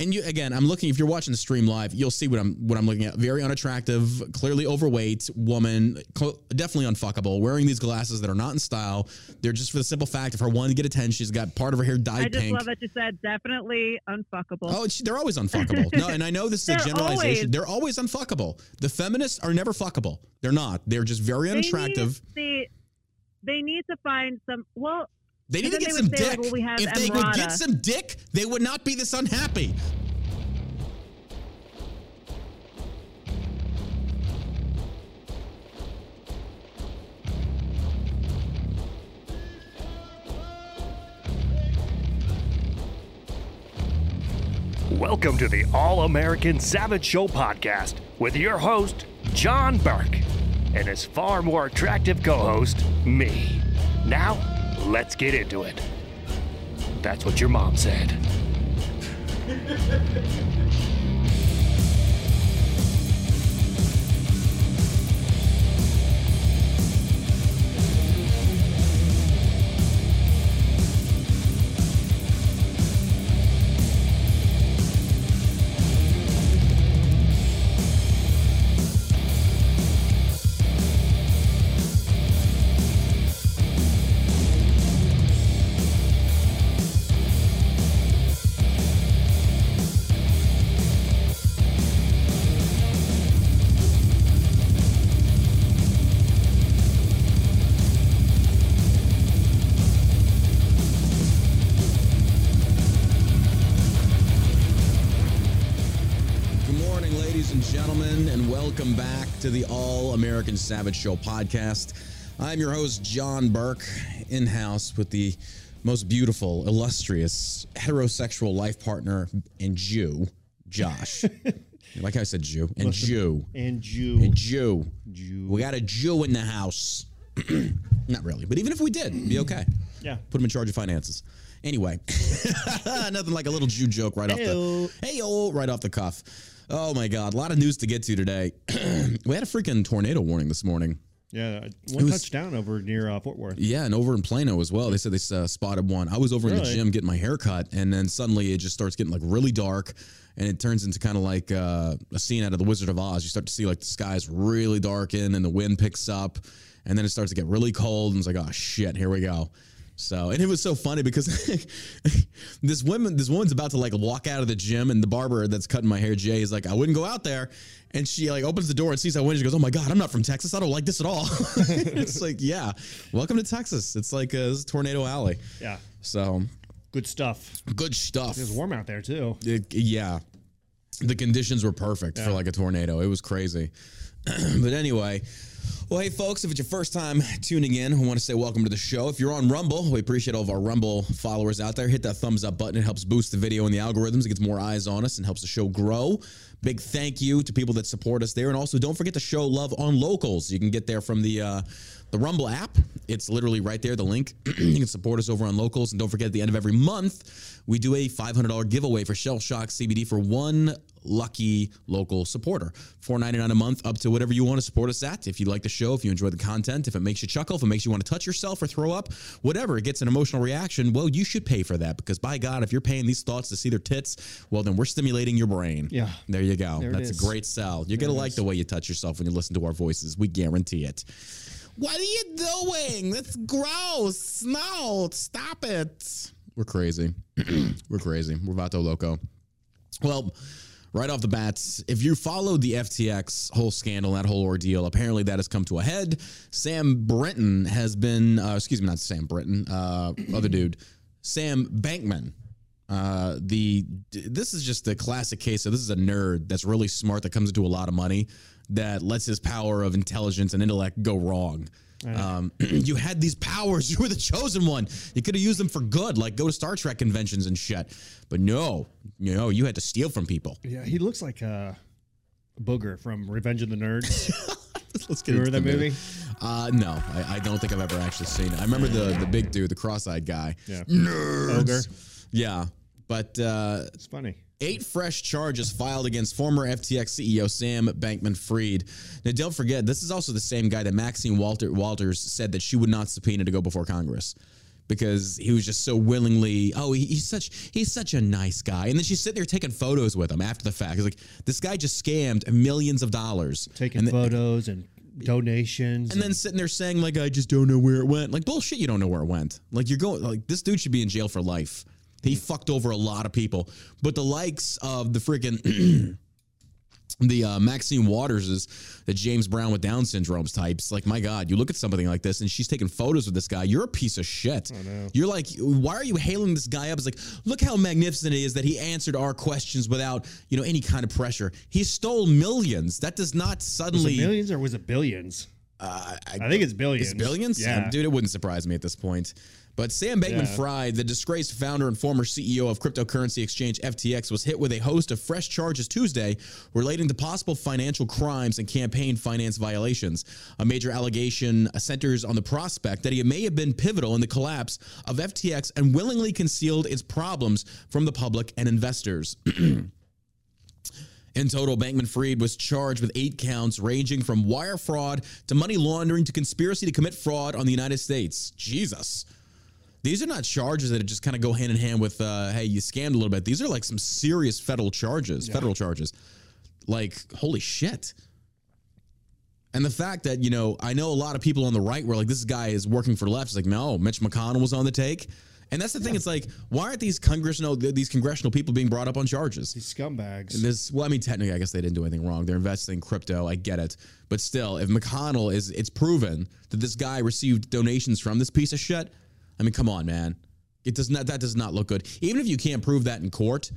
And you again, I'm looking. If you're watching the stream live, you'll see what I'm what I'm looking at. Very unattractive, clearly overweight woman, cl- definitely unfuckable. Wearing these glasses that are not in style. They're just for the simple fact of her wanting to get attention. She's got part of her hair dyed pink. I just pink. love that you said definitely unfuckable. Oh, it's- they're always unfuckable. No, and I know this is a generalization. always- They're always unfuckable. The feminists are never fuckable. They're not. They're just very They need- unattractive. They, they need to find some. Well, They need to get some dick. like, well, we have if they would get some dick, they would not be this unhappy. Welcome to the All American Savage Show podcast with your host, John Burk, and his far more attractive co host, me. Now, let's get into it. That's what your mom said. American Savage Show podcast. I'm your host, John Burk, in house with the most beautiful, illustrious, heterosexual life partner and Jew, Josh. like I said, Jew and Jew. and Jew. And Jew. Jew. We got a Jew in the house. Not really, but even if we did, it'd be okay. Yeah. Put him in charge of finances. Anyway, nothing like a little Jew joke right off the hey right off the cuff. Oh my God, a lot of news to get to today. we had a freaking tornado warning this morning. Yeah, one was- touchdown over near uh, Fort Worth. Yeah, and over in Plano as well. They said they uh, spotted one. I was over in the gym getting my hair cut, and then suddenly it just starts getting like really dark, and it turns into kind of like uh, a scene out of The Wizard of Oz. You start to see like the skies really darken, and the wind picks up, and then it starts to get really cold, and it's like, oh shit, here we go. So, and it was so funny because this woman, this woman's about to like walk out of the gym, and the barber that's cutting my hair, Jay, is like, I wouldn't go out there. And she like opens the door and sees I win. She goes, "Oh my god, I'm not from Texas. I don't like this at all." it's like, yeah, welcome to Texas. It's like uh, a tornado alley. Yeah, So good stuff. good stuff. It was warm out there too. It- yeah, the conditions were perfect for like a tornado. It was crazy. but anyway, well, hey folks, if it's your first time tuning in, I want to say welcome to the show. If you're on Rumble, we appreciate all of our Rumble followers out there. Hit that thumbs up button. It helps boost the video and the algorithms. It gets more eyes on us and helps the show grow. Big thank you to people that support us there, and also don't forget to show love on locals. You can get there from the uh, the Rumble app. It's literally right there. The link. you can support us over on locals, and don't forget at the end of every month we do a $500 giveaway for Shell Shock CBD for one lucky local supporter. $4.99 a month, up to whatever you want to support us at. If you like the show, if you enjoy the content, if it makes you chuckle, if it makes you want to touch yourself or throw up, whatever, it gets an emotional reaction. Well, you should pay for that because by God, if you're paying these thoughts to see their tits, well, then we're stimulating your brain. Yeah. There you go. There That's a great sell. You're going to like the way you touch yourself when you listen to our voices. We guarantee it. What are you doing? That's gross. No, stop it. We're crazy. We're crazy. We're vato loco. Well, right off the bat, if you followed the FTX whole scandal, that whole ordeal, apparently that has come to a head. Sam Brinton has been, uh, excuse me, not Sam Brinton, uh, other dude, Sam Bankman. Uh, the this is just a classic case of this is a nerd that's really smart that comes into a lot of money that lets his power of intelligence and intellect go wrong. Um, you had these powers. You were the chosen one. You could have used them for good, like go to Star Trek conventions and shit. But no, you know, you had to steal from people. Yeah, he looks like a booger from Revenge of the Nerds. Let's get Remember into that the movie? Uh, no, I, I don't think I've ever actually seen it. I remember the the big dude, the cross-eyed guy. Yeah, Nerds. ogre. Yeah, but uh, It's funny. Eight fresh charges filed against former FTX CEO Sam Bankman Fried. Now, don't forget, this is also the same guy that Maxine Walter, Walters said that she would not subpoena to go before Congress because he was just so willingly. Oh, he, he's such he's such a nice guy. And then she's sitting there taking photos with him after the fact. He's like, this guy just scammed millions of dollars. Taking and then- photos and donations. and then sitting there saying like I just don't know where it went. Like bullshit, you don't know where it went. Like you're going like this dude should be in jail for life. He fucked over a lot of people. But the likes of the freaking the uh, Maxine Waterses, the James Brown with Down syndromes types, like my God, you look at something like this and she's taking photos with this guy. You're a piece of shit. You're like, why are you hailing this guy up? It's like, look how magnificent it is that he answered our questions without, you know, any kind of pressure. He stole millions. That does not was suddenly it millions or was it billions? uh, I, think it's billions. it's billions? Yeah. Dude, it wouldn't surprise me at this point. But Sam Bankman Yeah. Fried, the disgraced founder and former CEO of cryptocurrency exchange FTX, was hit with a host of fresh charges Tuesday relating to possible financial crimes and campaign finance violations. A major allegation centers on the prospect that he may have been pivotal in the collapse of FTX and willingly concealed its problems from the public and investors. In total, Bankman Fried was charged with eight counts ranging from wire fraud to money laundering to conspiracy to commit fraud on the United States. Jesus. These are not charges that just kind of go hand in hand with, uh, hey, you scammed a little bit. These are like some serious federal charges, federal charges. Like, holy shit. And the fact that, you know, I know a lot of people on the right were like, this guy is working for left. It's like, no, Mitch McConnell was on the take. And that's the thing. It's like, why aren't these congressional these congressional people being brought up on charges? These scumbags. This well, I mean, technically, I guess they didn't do anything wrong. They're investing in crypto. I get it, but still, if McConnell is, it's proven that this guy received donations from this piece of shit. I mean, come on, man. It does not. That does not look good. Even if you can't prove that in court,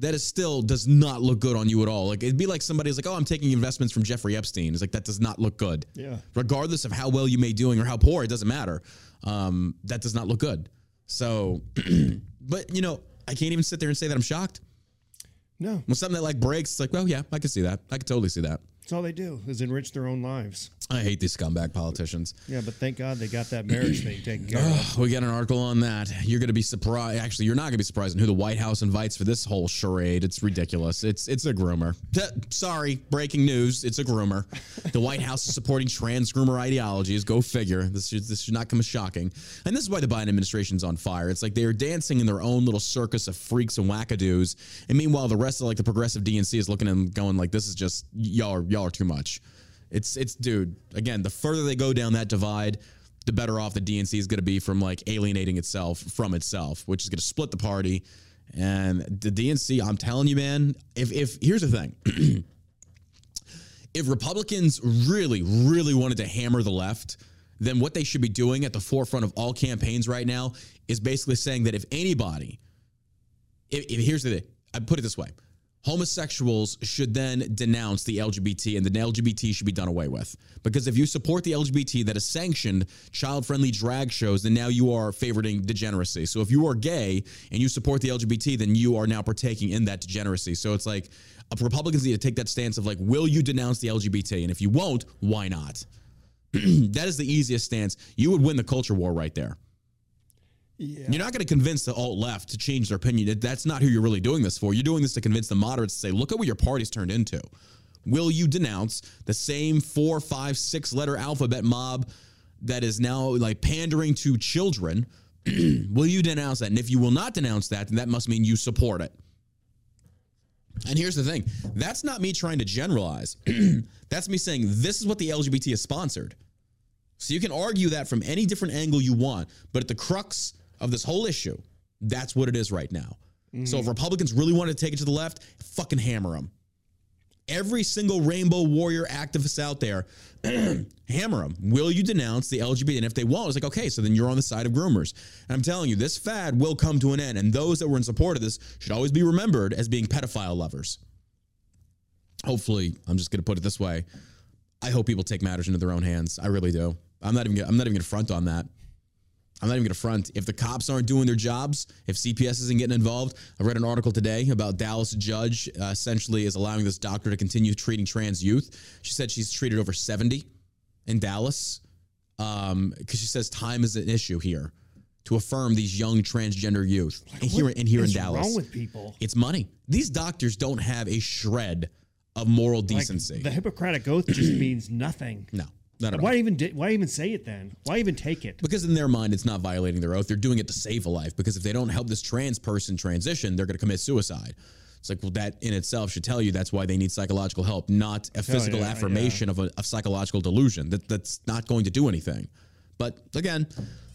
that is still does not look good on you at all. Like it'd be like somebody's like, "Oh, I'm taking investments from Jeffrey Epstein." It's like that does not look good. Yeah. Regardless of how well you may doing or how poor, it doesn't matter. Um, that does not look good. So, but you know, I can't even sit there and say that I'm shocked. no, When something that like breaks, it's like, well, yeah, I can see that. I can totally see that. That's all they do is enrich their own lives. I hate these scumbag politicians. Yeah, but thank God they got that marriage thing taken care of. We got an article on that. You're going to be surprised. Actually, you're not going to be surprised in who the White House invites for this whole charade. It's ridiculous. It's it's a groomer. Sorry, breaking news. It's a groomer. The White House is supporting trans groomer ideologies. Go figure. This should, this should not come as shocking. And this is why the Biden administration's on fire. It's like they are dancing in their own little circus of freaks and wackadoos. And meanwhile, the rest of like the progressive DNC is looking at them going like, this is just y'all are y'all are too much. It's it's dude. Again, the further they go down that divide, the better off the DNC is going to be from like alienating itself from itself, which is going to split the party. And the DNC, I'm telling you, man. If if here's the thing, if Republicans really really wanted to hammer the left, then what they should be doing at the forefront of all campaigns right now is basically saying that if anybody, if, if here's the I put it this way homosexuals should then denounce the LGBT and the LGBT should be done away with. Because if you support the LGBT that has sanctioned child friendly drag shows, then now you are favoring degeneracy. So if you are gay and you support the LGBT, then you are now partaking in that degeneracy. So it's like uh, Republicans need to take that stance of like, will you denounce the LGBT? And if you won't, why not? that is the easiest stance. You would win the culture war right there. Yeah. You're not going to convince the alt left to change their opinion. That- That's not who you're really doing this for. You're doing this to convince the moderates to say, look at what your party's turned into. Will you denounce the same four, five, six letter alphabet mob that is now like pandering to children? will you denounce that? And if you will not denounce that, then that must mean you support it. And here's the thing that's not me trying to generalize. that's me saying this is what the LGBT is sponsored. So you can argue that from any different angle you want, but at the crux of this whole issue, that's what it is right now. So if mm-hmm. Republicans really want to take it to the left, fucking hammer them. Every single rainbow warrior activist out there, hammer them. Will you denounce the LGBT? And if they won't, it's like, okay, so then you're on the side of groomers. And I'm telling you, this fad will come to an end. And those that were in support of this should always be remembered as being pedophile lovers. Hopefully, I'm just going to put it this way. I hope people take matters into their own hands. I really do. I'm not even. Gonna, I'm not even going to front on that. I'm not even going to front. If the cops aren't doing their jobs, if CPS isn't getting involved, I read an article today about Dallas judge uh, essentially is allowing this doctor to continue treating trans youth. She said she's treated over 70 in Dallas because she says time is an issue here to affirm these young transgender youth and here and here in What's Dallas. wrong with people? it's money. These doctors don't have a shred of moral Like, decency. the Hippocratic oath just means nothing. no. Why even why even say it then? Why even take it? Because in their mind, it's not violating their oath. They're doing it to save a life. Because if they don't help this trans person transition, they're going to commit suicide. It's like, well, that in itself should tell you that's why they need psychological help, not a physical yeah, affirmation of a of psychological delusion. That that's not going to do anything. But again,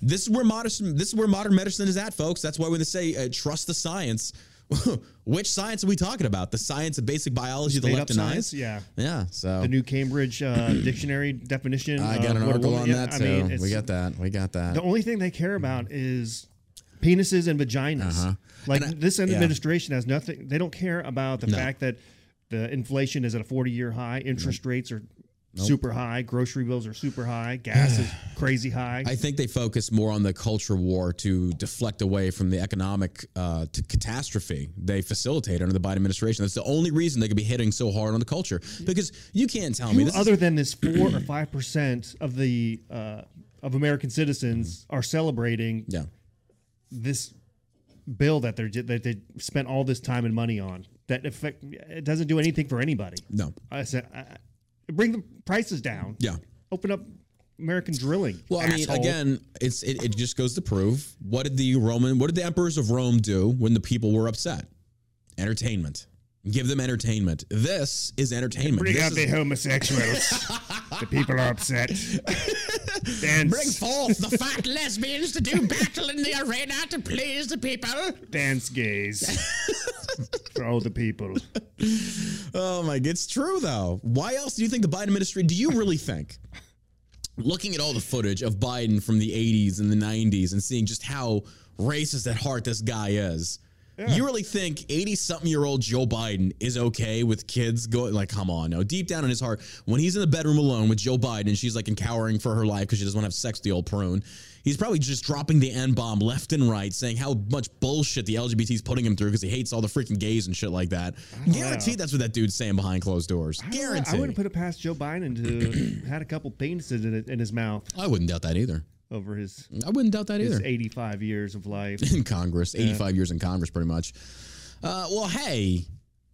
this is where modern this is where modern medicine is at, folks. That's why when they say uh, trust the science, which science are we talking about? The science of basic biology, the Made left denies. Yeah. Yeah. So The new Cambridge uh, dictionary definition. I got an article on yeah, that I too. mean, we got that. We got that. The only thing they care about is penises and vaginas. Uh-huh. Like And I- this yeah. administration has nothing. They don't care about the No. fact that the inflation is at a 40 year high, interest rates are super high, grocery bills are super high, gas is crazy high. I think they focus more on the culture war to deflect away from the economic uh, catastrophe they facilitate under the Biden administration. That's the only reason they could be hitting so hard on the culture. Because you can't tell me Who is- other than this four or five percent of the uh, of American citizens are celebrating yeah, this bill that they're that they spent all this time and money on that affect it doesn't do anything for anybody. no, I said, I- bring the prices down. yeah. Open up American drilling. Well, I mean, asshole. again, it's it, it just goes to prove what did the Roman, what did the emperors of Rome do when the people were upset? Entertainment. Give them entertainment. This is entertainment. bring This out is- the homosexuals. the people are upset. Dance, Bring forth the fat lesbians to do battle in the arena to please the people. dance gays for all the people. Oh my, it's true though. Why else do you think the Biden administration? Do you really think, looking at all the footage of Biden from the '80s and the '90s and seeing just how racist at heart this guy is, you really think 80-something-year-old Joe Biden is okay with kids going? Like, come on, no. Deep down in his heart, when he's in the bedroom alone with Joe Biden and she's like encowering for her life because she doesn't want to have sex with the old prune. He's probably just dropping the N bomb left and right, saying how much bullshit the LGBT's putting him through because he hates all the freaking gays and shit like that. Guaranteed that's what that dude's saying behind closed doors. I know, Guaranteed. I wouldn't put it past Joe Biden to had a couple penises in, in his mouth I wouldn't doubt that either. Over his I wouldn't doubt that either. 85 years of life. In Congress, 85 years in Congress, pretty much. Uh, well, hey,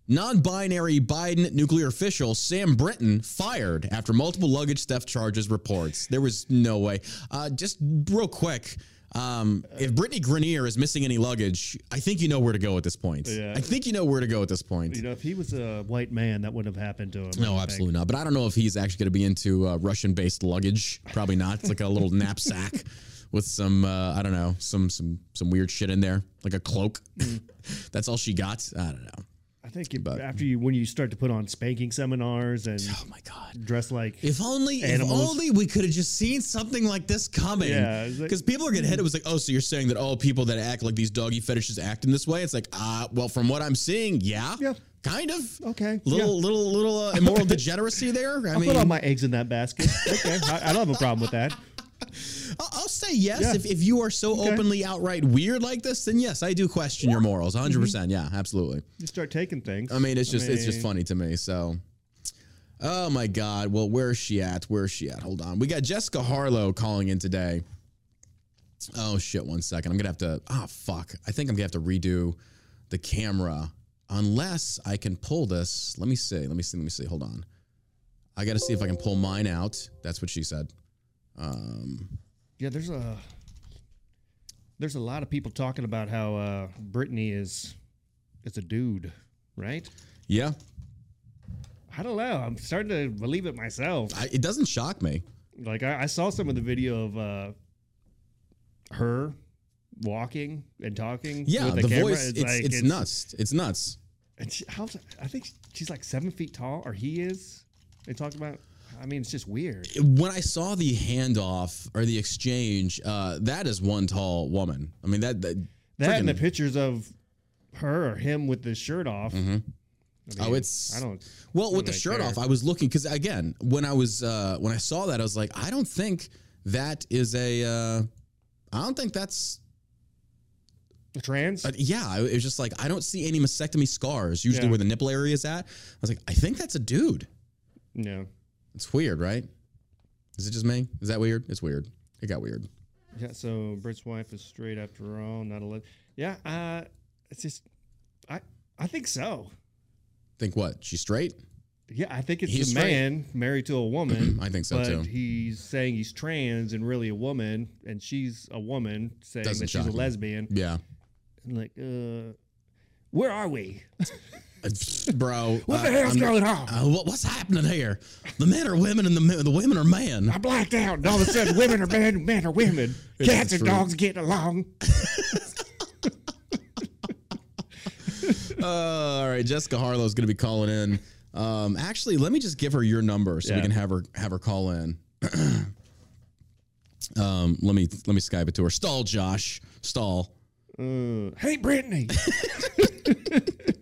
non binary Biden nuclear official Sam Brinton fired after multiple luggage theft charges reports. There was no way. Uh, just real quick. Um, if Brittney Griner is missing any luggage, I think you know where to go at this point. Yeah. I think you know where to go at this point. You know, if he was a white man, that wouldn't have happened to him. No, absolutely not. But I don't know if he's actually going to be into uh, Russian-based luggage. Probably not. It's like a little knapsack with some uh, I don't know, some some some weird shit in there, like a cloak. That's all she got. I don't know. I think if, But- after you, when you start to put on spanking seminars and Oh my god. dress like If only, Animals. if only we could have just seen something like this coming. Yeah, it's like- because people are getting hit. It was like, oh, so you're saying that all people that act like these doggy fetishes act in this way? It's like, uh, well, from what I'm seeing, yeah, Yeah. kind of. Okay, little, yeah. little, little uh, immoral degeneracy there. I I'll mean, put all my eggs in that basket. Okay, I, I don't have a problem with that. Say yes Yeah. if, if you are so Okay. openly outright weird like this. Then yes, I do question your morals. 100. percent Yeah, absolutely. You start taking things. I mean, it's just it's just funny to me. So, oh my God. Well, where is she at? Where is she at? Hold on. We got Jessica Harlow calling in today. Oh shit! One second. I'm gonna have to. Ah, fuck. I think I'm gonna have to redo the camera unless I can pull this. Let me see. Let me see. Let me see. Hold on. I got to see if I can pull mine out. That's what she said. Um, Yeah, there's a there's a lot of people talking about how uh, Brittney is is a dude, right? yeah. I don't know. I'm starting to believe it myself. I, it doesn't shock me. Like I, I saw some of the video of uh, her walking and talking. Yeah, with the, the, camera. voice. It's like, it's, nuts. It's nuts. And she, how, I think she's like seven feet tall, or he is. They talk about. I mean, it's just weird. When I saw the handoff or the exchange, uh, that is one tall woman. I mean that. that That and the pictures of her or him with the shirt off. I Oh, it's- I don't. Well, with the shirt care. off, I was looking because again, when I was uh, when I saw that, I was like, I don't think that is a. Uh, I don't think that's. Trans. Uh, yeah, it was just like I don't see any mastectomy scars. Usually, Yeah. where the nipple area is at, I was like, I think that's a dude. no. It's weird, right? Is it just me? Is that weird? It's weird. It got weird. Yeah. So Britt's wife is straight after all, not a. Le- yeah. Uh, it's just. I I think so. Think what? She's straight? Yeah, I think it's He's a man married to a woman. I think so, but too. He's saying he's trans and really a woman, and she's a woman saying Doesn't that she's a me. lesbian. Yeah. And like, uh, where are we? Bro. What the uh, hell's I'm- going on? uh, what, what's happening here? The men are women and the, men, the women are men. I blacked out, and all of a sudden, women are men, men are women. Cats and dogs getting along. Uh, all right, Jessica Harlow's going to be calling in. Um, actually, let me just give her your number so we can have her have her call in. um, let me let me Skype it to her. Stall, Josh. Stall. Uh, hey, Brittney.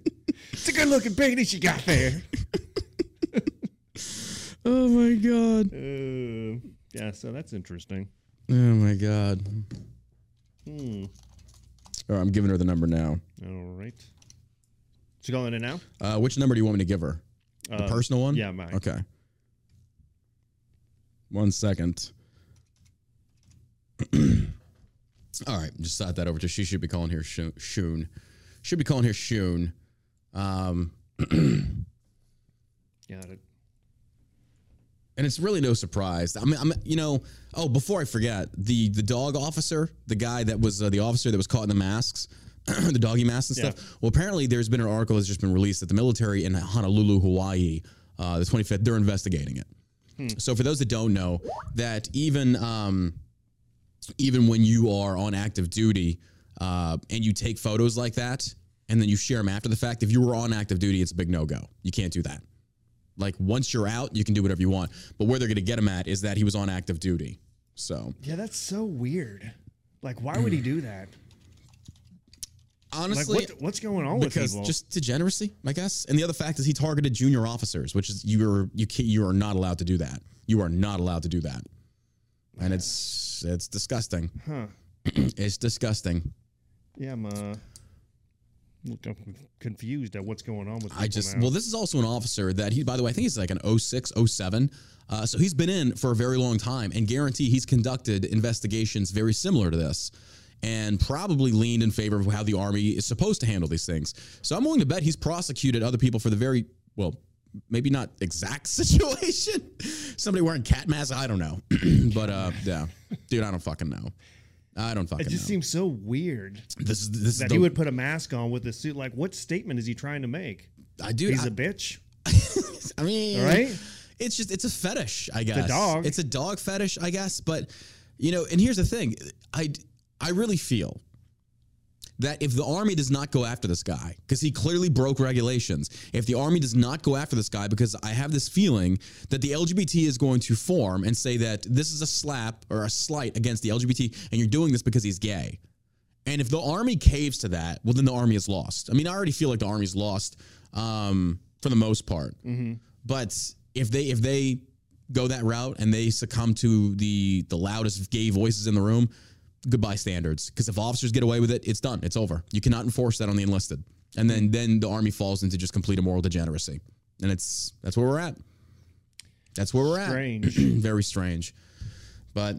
it's a good looking baby she got there. Oh my god. Uh, yeah, so that's interesting. Oh my god. Hmm. All right, I'm giving her the number now. All right. She calling in now? Uh, which number do you want me to give her? The Uh, personal one? yeah, mine. Okay. One second. All right, just thought that over to. She should be calling here Shoo- Shoon. Should be calling here Shoon. Um, Got it. and it's really no surprise. I mean, I'm, you know, oh, before I forget, the the dog officer, the guy that was uh, the officer that was caught in the masks, the doggy masks and Yeah. stuff. Well, apparently there's been an article that's just been released that the military in Honolulu, Hawaii, uh, the 25th, they're investigating it. So for those that don't know, that even um, even when you are on active duty uh, and you take photos like that and then you share them after the fact, if you were on active duty, it's a big no go. You can't do that. Like once you're out, you can do whatever you want. But where they're going to get him at is that he was on active duty. So Yeah, that's so weird. Like, why would he do that? honestly, like, what, what's going on with because just degeneracy, I guess. And the other fact is he targeted junior officers, which is you're you can, you are not allowed to do that. You are not allowed to do that, and it's it's disgusting. huh? It's disgusting. Yeah, I'm uh, look, I'm confused at what's going on with. I just now. well, this is also an officer that he, by the way, I think he's like an 06, 07. Uh, so he's been in for a very long time, and guarantee he's conducted investigations very similar to this, and probably leaned in favor of how the army is supposed to handle these things. So I'm willing to bet he's prosecuted other people for the very well, maybe not exact situation. Somebody wearing cat masks, I don't know, but uh, yeah, dude, I don't fucking know. I don't fucking it just know. seems so weird this is this is that the, he would put a mask on with a suit. Like, what statement is he trying to make? I do. He's I, a bitch, I mean, right? It's just it's a fetish, I guess. dog. It's a dog fetish, I guess. But you know, and here's the thing: I I really feel that if the army does not go after this guy because he clearly broke regulations, if the army does not go after this guy, because I have this feeling that the LGBT is going to form and say that this is a slap or a slight against the LGBT, and you're doing this because he's gay. And if the army caves to that, well, then the army is lost. I mean, I already feel like the army's lost um, for the most part. But if they if they go that route and they succumb to the the loudest gay voices in the room, goodbye standards. Because if officers get away with it, it's done. It's over. You cannot enforce that on the enlisted. And then then the army falls into just complete immoral degeneracy. And it's that's where we're at. That's where we're Strange. at. Strange. Very strange. But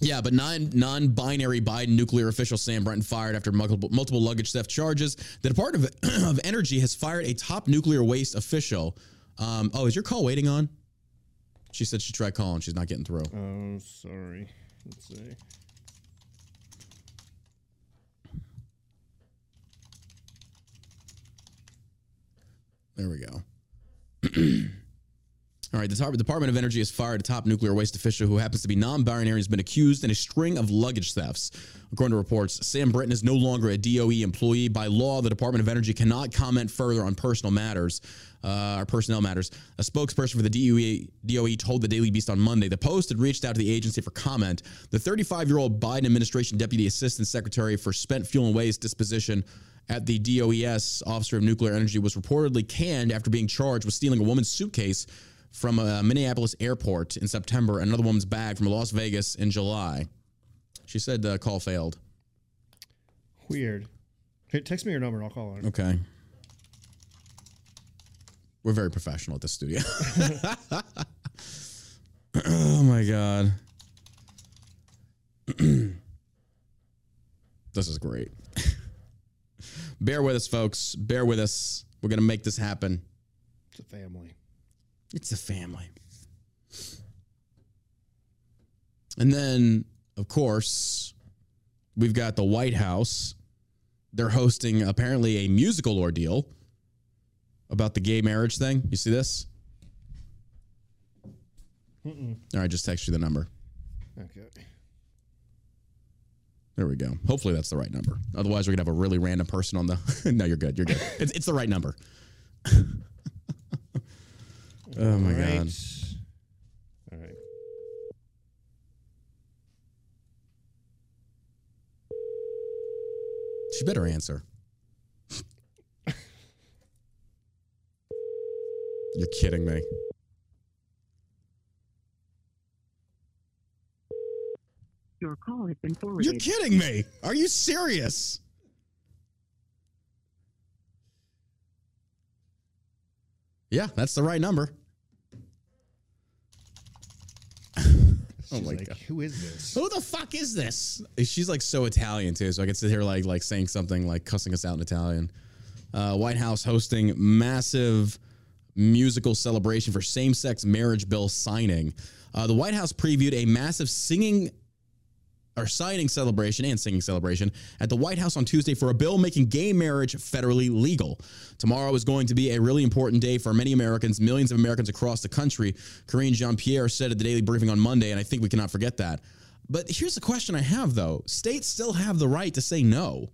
yeah, but non non-binary Biden nuclear official Sam Brinton fired after multiple, multiple luggage theft charges. The Department of, of Energy has fired a top nuclear waste official. Um, oh, is your call waiting on? She said she tried calling. She's not getting through. Oh, sorry. Let's see. There we go. All right, the Department of Energy has fired a top nuclear waste official who happens to be non-binary and has been accused in a string of luggage thefts. According to reports, Sam Brinton is no longer a DOE employee. By law, the Department of Energy cannot comment further on personal matters uh, or personnel matters. A spokesperson for the DOE, DOE told the Daily Beast on Monday the Post had reached out to the agency for comment. The 35-year-old Biden administration deputy assistant secretary for spent fuel and waste disposition at the DOES, Officer of Nuclear Energy, was reportedly canned after being charged with stealing a woman's suitcase from a Minneapolis airport in September and another woman's bag from Las Vegas in July. She said the call failed. Weird. Here, text me your number and I'll call her. Okay. We're very professional at this studio. oh my god. this is great. Bear with us, folks. Bear with us. We're gonna make this happen. It's a family. It's a family. And then, of course, we've got the White House. They're hosting apparently a musical ordeal about the gay marriage thing. You see this? All right, just text you the number. Okay. There we go. Hopefully that's the right number. Otherwise, we're gonna have a really random person on the. no, you're good. You're good. It's, it's the right number. oh my god. All right. She better answer. You're kidding me. Your call has been forwarded. You're kidding me. Are you serious? Yeah, that's the right number. Oh my like, God. Who is this? Who the fuck is this? She's like so Italian too, so I can sit here like like saying something like cussing us out in Italian. Uh, White House hosting massive musical celebration for same-sex marriage bill signing. Uh, the White House previewed a massive singing or signing celebration and singing celebration at the White House on Tuesday for a bill making gay marriage federally legal. Tomorrow is going to be a really important day for many Americans, millions of Americans across the country. Karine Jean Pierre said at the Daily Briefing on Monday, and I think we cannot forget that. But here's the question I have though: States still have the right to say no.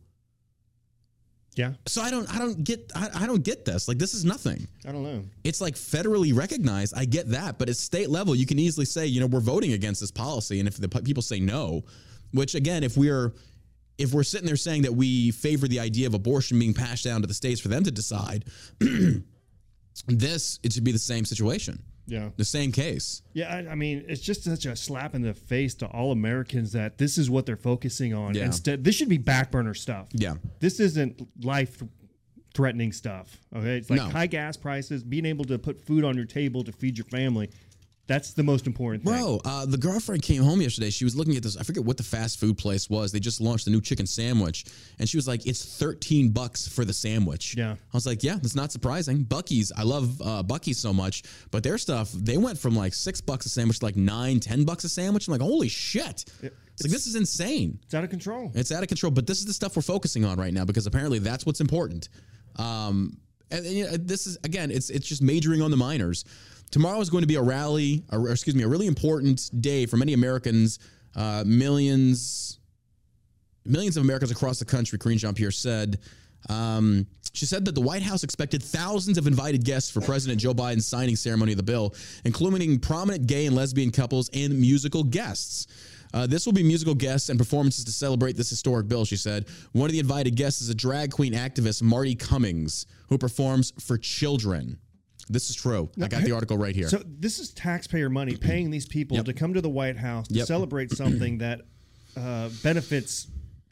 Yeah. So I don't, I don't get, I, I don't get this. Like this is nothing. I don't know. It's like federally recognized. I get that, but at state level, you can easily say, you know, we're voting against this policy, and if the p- people say no, which again, if we're if we're sitting there saying that we favor the idea of abortion being passed down to the states for them to decide, this it should be the same situation, Yeah. the same case. Yeah, I, I mean, it's just such a slap in the face to all Americans that this is what they're focusing on. Yeah. Instead, this should be back burner stuff. Yeah. This isn't life threatening stuff. Okay. It's like No. high gas prices, being able to put food on your table to feed your family. That's the most important thing. Bro, uh, the girlfriend came home yesterday. She was looking at this. I forget what the fast food place was. They just launched a new chicken sandwich, and she was like, "It's thirteen bucks for the sandwich." Yeah. I was like, "Yeah, that's not surprising." Buc-ee's, I love uh, Buc-ee's so much, but their stuff they went from like six bucks a sandwich to like nine, ten bucks a sandwich. I'm like, "Holy shit!" it's like this is insane. It's out of control. It's out of control. But this is the stuff we're focusing on right now because apparently that's what's important. Um, and, and, you know, this is again, it's it's just majoring on the minors. Tomorrow is going to be a rally, or excuse me, a really important day for many Americans. Uh, millions, millions of Americans across the country. Karine Jean Pierre said. Um, she said that the White House expected thousands of invited guests for President Joe Biden's signing ceremony of the bill, including prominent gay and lesbian couples and musical guests. Uh, this will be musical guests and performances to celebrate this historic bill, she said. One of the invited guests is a drag queen activist, Marti Cummings, who performs for children. This is true. I got the article right here. So this is taxpayer money paying these people Yep. to come to the White House to Yep. celebrate something that uh, benefits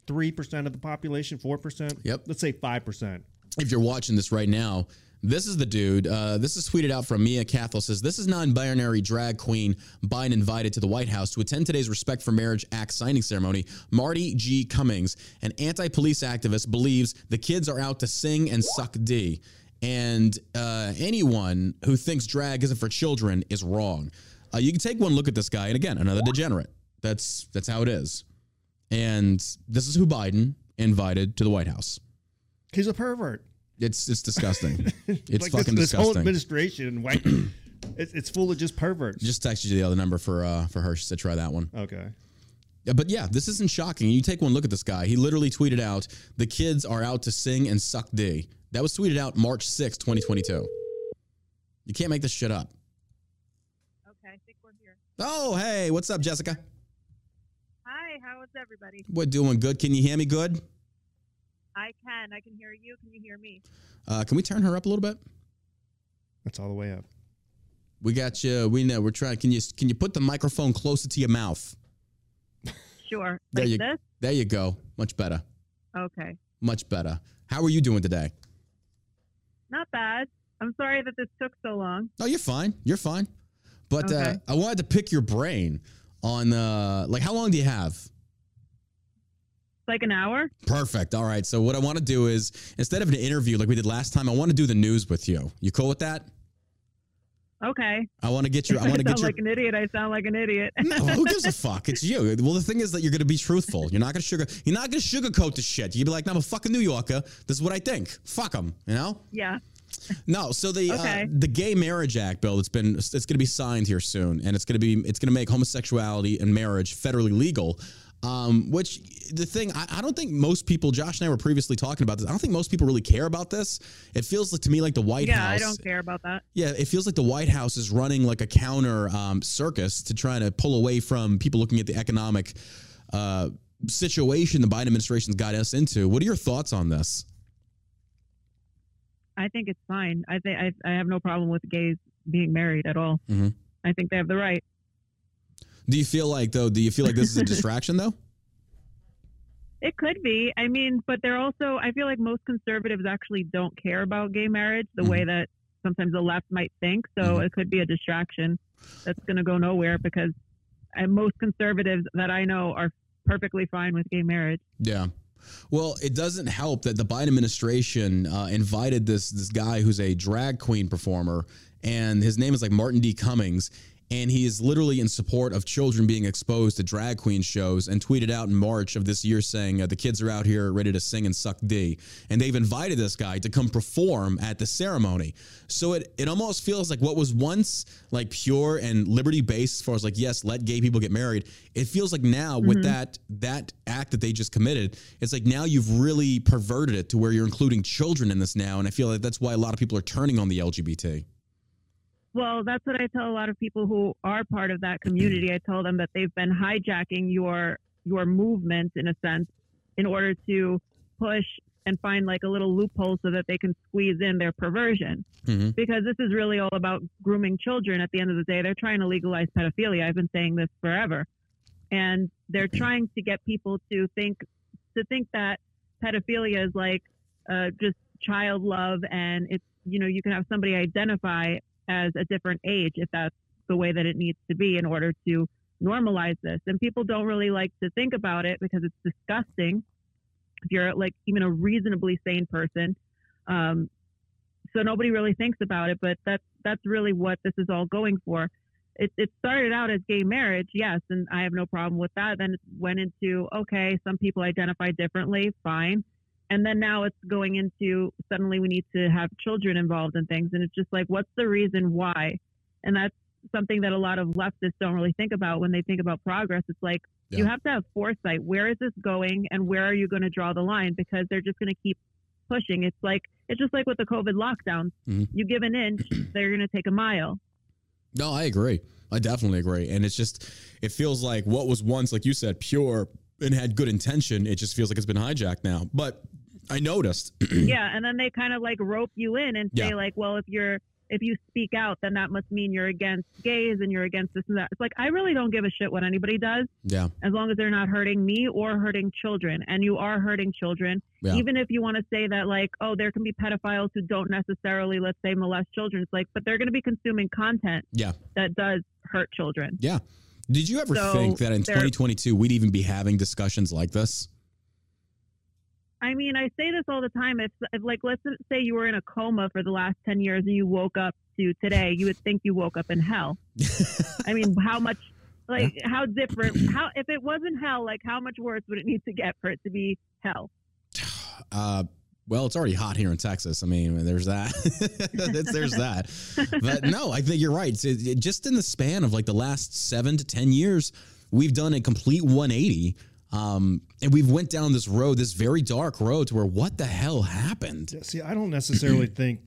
three percent of the population, four percent. Yep. Let's say five percent. if you're watching this right now, this is the dude. Uh, this is tweeted out from Mia Cathell. Says this is non-binary drag queen Biden invited to the White House to attend today's Respect for Marriage Act signing ceremony. Marti G. Cummings, an anti-police activist, believes the kids are out to sing and suck D. And uh, anyone who thinks drag isn't for children is wrong. Uh, you can take one look at this guy, and again, another degenerate. That's that's how it is. And this is who Biden invited to the White House. He's a pervert. It's it's disgusting. It's like fucking this, this whole administration, white, it's, it's full of just perverts. Just texted you the other number for uh for her. She said try that one. okay. Yeah, but yeah, this isn't shocking. You take one look at this guy. He literally tweeted out, "The kids are out to sing and suck D." That was tweeted out March sixth, 2022. You can't make this shit up. Okay, I think we're here. Oh, hey, what's up, Jessica? Hi, how is everybody? We're doing good. Can you hear me good? I can. I can hear you. Can you hear me? Uh, can we turn her up a little bit? That's all the way up. We got you. We know we're trying. Can you can you put the microphone closer to your mouth? Sure. There like you this? there you go. Much better. Okay. Much better. How are you doing today? Not bad. I'm sorry that this took so long. No, you're fine. You're fine. But uh, I wanted to pick your brain on uh, like how long do you have? Like an hour. Perfect. All right. So what I want to do is instead of an interview like we did last time, I want to do the news with you. You cool with that? Okay. I want to get your. I want to get sound your. like an idiot. I sound like an idiot. No, who gives a fuck? It's you. Well, the thing is that you're going to be truthful. You're not going to sugar. You're not going to sugarcoat the shit. You'd be like, "No, I'm a fucking New Yorker. This is what I think. Fuck them." You know? yeah. No. So the Okay. uh, the Gay Marriage Act bill that's been it's going to be signed here soon, and it's going to be it's going to make homosexuality and marriage federally legal. Um, which the thing I, I don't think most people. Josh and I were previously talking about this. I don't think most people really care about this. It feels like to me like the White Yeah, House. Yeah, I don't care about that. Yeah, it feels like the White House is running like a counter um, circus to try to pull away from people looking at the economic uh, situation the Biden administration's got us into. What are your thoughts on this? I think it's fine. I think I, I have no problem with gays being married at all. Mhm. I think they have the right. Do you feel like though? Do you feel like this is a distraction though? It could be. I mean, but they're also. I feel like most conservatives actually don't care about gay marriage the way that sometimes the left might think. So Mhm. it could be a distraction that's going to go nowhere because uh, most conservatives that I know are perfectly fine with gay marriage. Yeah. Well, it doesn't help that the Biden administration uh, invited this this guy who's a drag queen performer, and his name is like Martin D. Cummings, and he is literally in support of children being exposed to drag queen shows, and tweeted out in March of this year saying uh, the kids are out here ready to sing and suck D, and they've invited this guy to come perform at the ceremony. So it it almost feels like what was once like pure and liberty based, as far as like yes, let gay people get married. It feels like now with that that act that they just committed, it's like now you've really perverted it to where you're including children in this now, and I feel like that's why a lot of people are turning on the LGBT. Well, that's what I tell a lot of people who are part of that community. I tell them that they've been hijacking your your movement in a sense in order to push and find like a little loophole so that they can squeeze in their perversion. Mhm. Because this is really all about grooming children at the end of the day. They're trying to legalize pedophilia. I've been saying this forever. And they're trying to get people to think to think that pedophilia is like uh, just child love and it's you know you can have somebody identify as a different age if that's the way that it needs to be in order to normalize this. And people don't really like to think about it because it's disgusting. If you're like even a reasonably sane person um, so nobody really thinks about it but that's that's really what this is all going for. It, it started out as gay marriage yes and i have no problem with that. Then it went into okay some people identify differently fine and then now it's going into suddenly we need to have children involved in things. And it's just like what's the reason why? And that's something that a lot of leftists don't really think about when they think about progress. It's like you have to have foresight. Where is this going and where are you going to draw the line? Because they're just going to keep pushing. It's like it's just like with the covid lockdowns Mhm. you give an inch they're going to take a mile. No, I agree. I definitely agree. And it's just, it feels like what was once, like you said, pure and had good intention, it just feels like it's been hijacked now. But I noticed. yeah and then they kind of like rope you in and say Yeah. like well if you're if you speak out then that must mean you're against gays and you're against this and that it's like i really don't give a shit what anybody does yeah. as long as they're not hurting me or hurting children and you are hurting children Yeah. even if you want to say that like oh there can be pedophiles who don't necessarily let's say molest children it's like but they're going to be consuming content Yeah. that does hurt children Yeah. Did you ever So think that in 2022 we'd even be having discussions like this? I mean, I say this all the time. If, if, like, let's say you were in a coma for the last 10 years and you woke up to today, you would think you woke up in hell. I mean, how much, like, how different, how, if it wasn't hell, like, how much worse would it need to get for it to be hell? Uh, well, it's already hot here in Texas. I mean, there's that. There's that. But no, I think you're right. It's- it- it- just in the span of like the last seven to ten years, we've done a complete 180, um, and we've went down this road, this very dark road, to where what the hell happened? Yeah, See, I don't necessarily think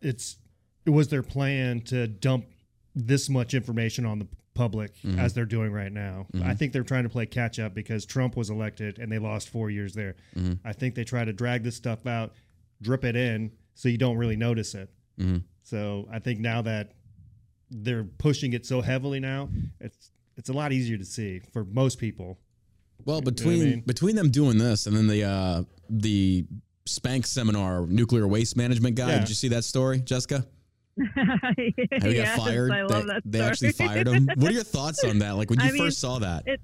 it's it was their plan to dump this much information on the public Mm-hmm. as they're doing right now. I think they're trying to play catch up because Trump was elected and they lost four years there. Mm-hmm. I think they try to drag this stuff out, drip it in, so you don't really notice it. Mhm. So I think now that they're pushing it so heavily now, it's it's a lot easier to see for most people. Well, what I between mean? between them doing this and then the uh, the Spank seminar, nuclear waste management guy. Yeah. Did you see that story, Jessica? How he got yes, fired? I love they, that they actually fired him. What are your thoughts on that? Like when you I mean, first saw that? it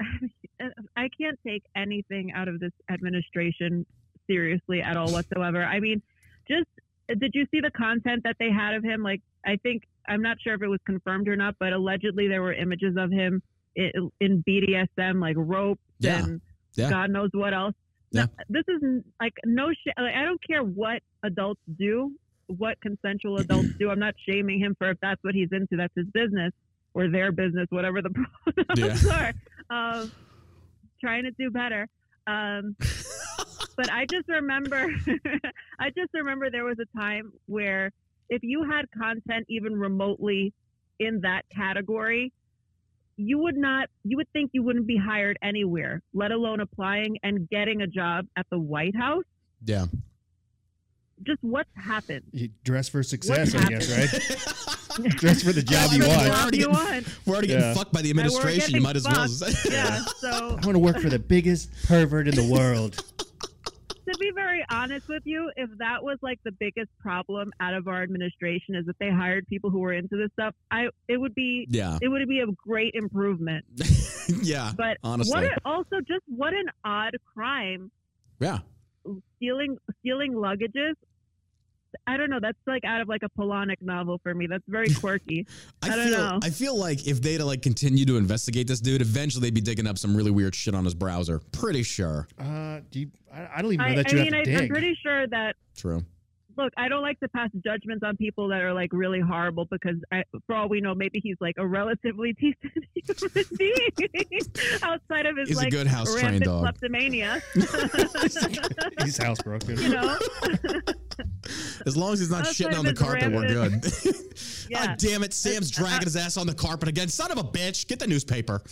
I can't take anything out of this administration seriously at all whatsoever. I mean, just did you see the content that they had of him? Like, I think I'm not sure if it was confirmed or not, but allegedly there were images of him in, BDSM, like rope Yeah. and Yeah. God knows what else. Yeah. No, this is like no shit. Like, I don't care what adults do, what consensual adults do. I'm not shaming him for if that's what he's into. That's his business or their business, whatever the pronouns are. Um, trying to do better. Um, but I just remember, I just remember there was a time where if you had content even remotely in that category, you would not, you would think you wouldn't be hired anywhere, let alone applying and getting a job at the White House. Yeah. Just what's happened? You dress for success, I happened? guess, right? dress for the job you want. we're already you getting- want. We're already getting fucked by the administration. You might as well. fucked. Yeah. So I want to work for the biggest pervert in the world. To be very honest with you, if that was like the biggest problem out of our administration is that they hired people who were into this stuff, I it would be yeah. it would be a great improvement. yeah. But Honestly. what a, also just what an odd crime Yeah. stealing stealing luggages. I don't know. That's like out of like a Palahniuk novel for me. That's very quirky. I, I don't feel know. I feel like if they'd like continue to investigate this dude, eventually they'd be digging up some really weird shit on his browser. Pretty sure. Uh, do you, I, I don't even know I, that I you mean, I, have to I'm pretty sure that True. look, I don't like to pass judgments on people that are like really horrible because, I, for all we know, maybe he's like a relatively decent human being outside of his He's a like good house-trained rampant dog. kleptomania. He's housebroken. you know, As long as he's not shitting on the carpet, we're good. Ah, yeah. God damn it, Sam's dragging uh, his ass on the carpet again. Son of a bitch, get the newspaper.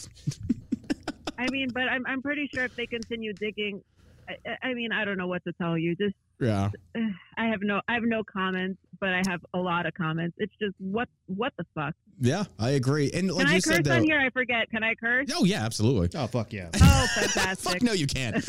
I mean, but I'm I'm pretty sure if they continue digging, I, I- I mean, I don't know what to tell you. Just Yeah. I have no I have no comments, but I have a lot of comments. It's just what what the fuck. Yeah, I agree. And like Can I you curse said, though. on here? I forget. Can I curse? Oh yeah, absolutely. Oh fuck yeah! Oh, fantastic. Fuck no, you can't.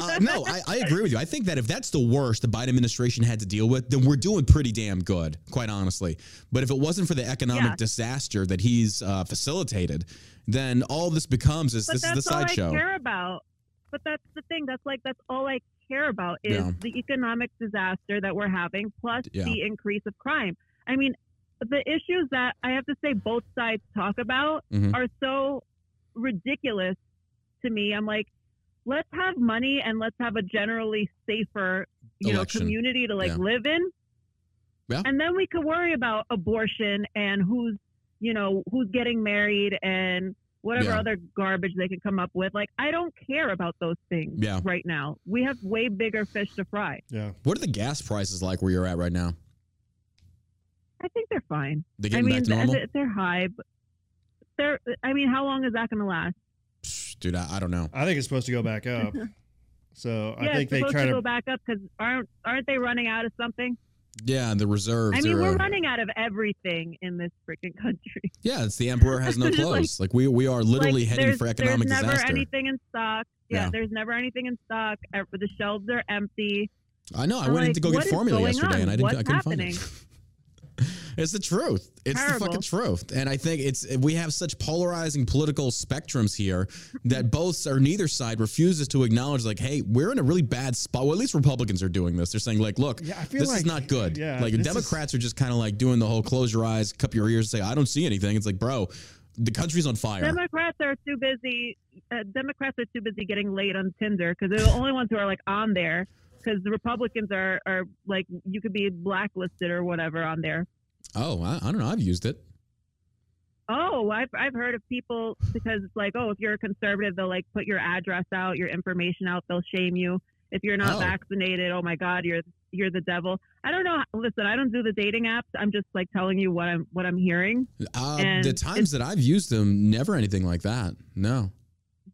Uh, no, I, I agree with you. I think that if that's the worst the Biden administration had to deal with, then we're doing pretty damn good, quite honestly. But if it wasn't for the economic Yeah. disaster that he's uh, facilitated, then all this becomes is But this is the sideshow. that's all I sideshow. care about. But that's the thing. That's like that's all I care about is Yeah. the economic disaster that we're having, plus Yeah. the increase of crime. I mean, the issues that I have to say both sides talk about Mhm. are so ridiculous to me. I'm like, let's have money and let's have a generally safer, you Election. know, community to like Yeah. live in. Yeah. And then we could worry about abortion and who's, you know, who's getting married and whatever Yeah. other garbage they can come up with. Like, I don't care about those things Yeah. right now. We have way bigger fish to fry. Yeah, What are the gas prices like where you're at right now? I think they're fine. They I getting mean, back to normal? they're high, but they're. I mean, how long is that going to last? Dude, I, I don't know. I think it's supposed to go back up. So I think it's they supposed try to to. go back up because aren't aren't they running out of something? Yeah, the reserves. I mean, are, we're uh, running out of everything in this freaking country. Yeah, it's the emperor has no Just like- clothes. Like, we we are literally Like, heading for economic disaster. There's never disaster. anything in stock. Yeah, Yeah. there's never anything in stock. The shelves are empty. I know. I I'm went in to go get formula yesterday, on? and I didn't. What's I couldn't happening? find it. It's the truth. It's the fucking truth. And I think it's we have such polarizing political spectrums here that both or neither side refuses to acknowledge like, hey, we're in a really bad spot. Well, at least Republicans are doing this. They're saying like, look, Yeah, I feel this like- is not good. yeah, like this is- Democrats are just kind of like doing the whole close your eyes, cup your ears, say I don't see anything. It's like, bro, the country's on fire. Democrats are too busy. Uh, Democrats are too busy getting laid on Tinder because they're the only ones who are like on there. Because the Republicans are are like you could be blacklisted or whatever on there. Oh, I, I don't know. I've used it. Oh, I've I've heard of people because it's like, oh, if you're a conservative, they'll like put your address out, your information out, they'll shame you. If you're not Oh. vaccinated, oh my God, you're you're the devil. I don't know. Listen, I don't do the dating apps. I'm just like telling you what I'm what I'm hearing. Uh, the times that I've used them, never anything like that. No.